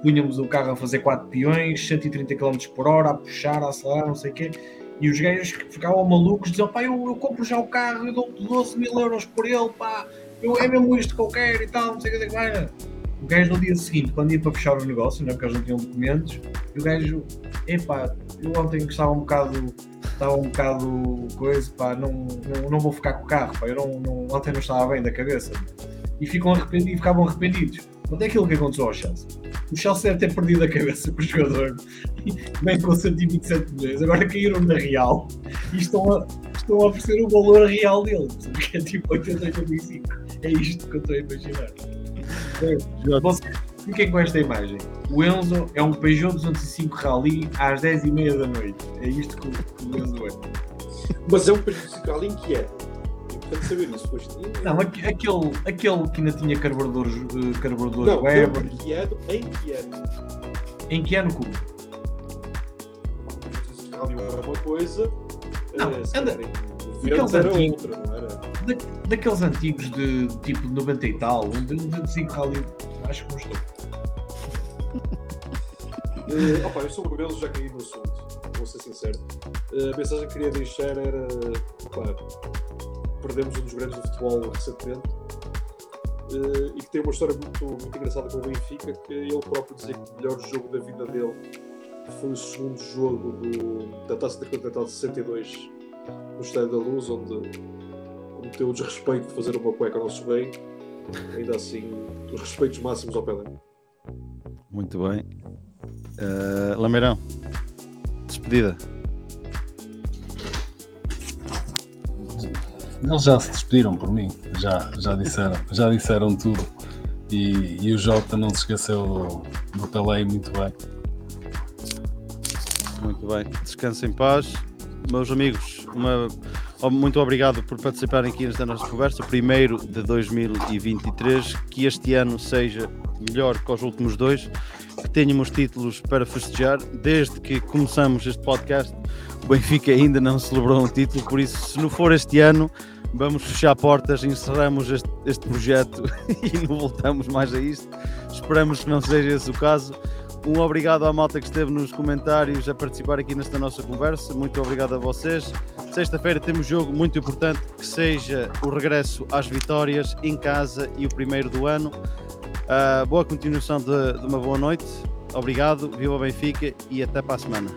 punhamos o carro a fazer 4 peões, 130 km por hora, a puxar, a acelerar, não sei o quê, e os gajos ficavam malucos, diziam, pá, eu, eu compro já o carro, eu dou 12 mil euros por ele, pá, eu, é mesmo isto que eu quero e tal, não sei o que mais. O gajo no dia seguinte, quando ia para fechar o negócio, né, porque eles não tinham documentos, e o gajo, epá, eu ontem estava um bocado, estava um bocado coisa, pá, não, não, não vou ficar com o carro, pá, eu não, não, ontem não estava bem da cabeça. E ficam arrependidos, ficavam arrependidos. Quando é aquilo que aconteceu ao Chelsea? O Chelsea deve ter perdido a cabeça com o jogador, bem com 127 milhões, agora caíram na Real e estão a, estão a oferecer o valor real dele, que é tipo 80, 85. É isto que eu estou a imaginar. Vocês fiquem com esta imagem. O Enzo é um Peugeot 205 Rally às 10h30 da noite. É isto que, o Enzo é. Mas é um Peugeot 205 Rally inquieto. É importante saber isso. Pois, não, aquele, aquele que ainda tinha carburadores, uh, carburadores não, Weber. Inquieto, inquieto. Em que ano, Cubo? Rally era uma coisa. Não, eh, anda. Daqueles antigos, outra, não era? Da, daqueles antigos de tipo 90 e tal, um de 25 Rally, acho que não estou. Uh, (laughs) opa, eu sobre o já caí no assunto, vou ser sincero. Uh, a mensagem que queria deixar era: opa, perdemos um dos grandes do futebol recentemente uh, e que tem uma história muito, muito engraçada com o Benfica. Que ele próprio dizia que o melhor jogo da vida dele foi o segundo jogo do, da Taça Intercontinental de 62 no Estádio da Luz, onde cometeu o desrespeito de fazer uma cueca ao nosso bem. Ainda assim, os respeitos máximos ao Pelé. Muito bem. Uh, Lameirão, despedida. Eles já se despediram por mim, já, já, disseram, já disseram tudo. E, e o Jota não se esqueceu do, do Pelé muito bem. Muito bem. Descanse em paz. Meus amigos, uma, muito obrigado por participarem aqui nesta nossa conversa. Primeiro de 2023, que este ano seja melhor que os últimos dois que tenhamos títulos para festejar. Desde que começamos este podcast, o Benfica ainda não celebrou um título, por isso, se não for este ano, vamos fechar portas, encerramos este, este projeto (laughs) e não voltamos mais a isto. Esperamos que não seja esse o caso. Um obrigado à malta que esteve nos comentários a participar aqui nesta nossa conversa. Muito obrigado a vocês. Sexta-feira temos jogo muito importante que seja o regresso às vitórias em casa e o primeiro do ano. Uh, boa continuação de, de uma boa noite. Obrigado, viva o Benfica e até para a semana.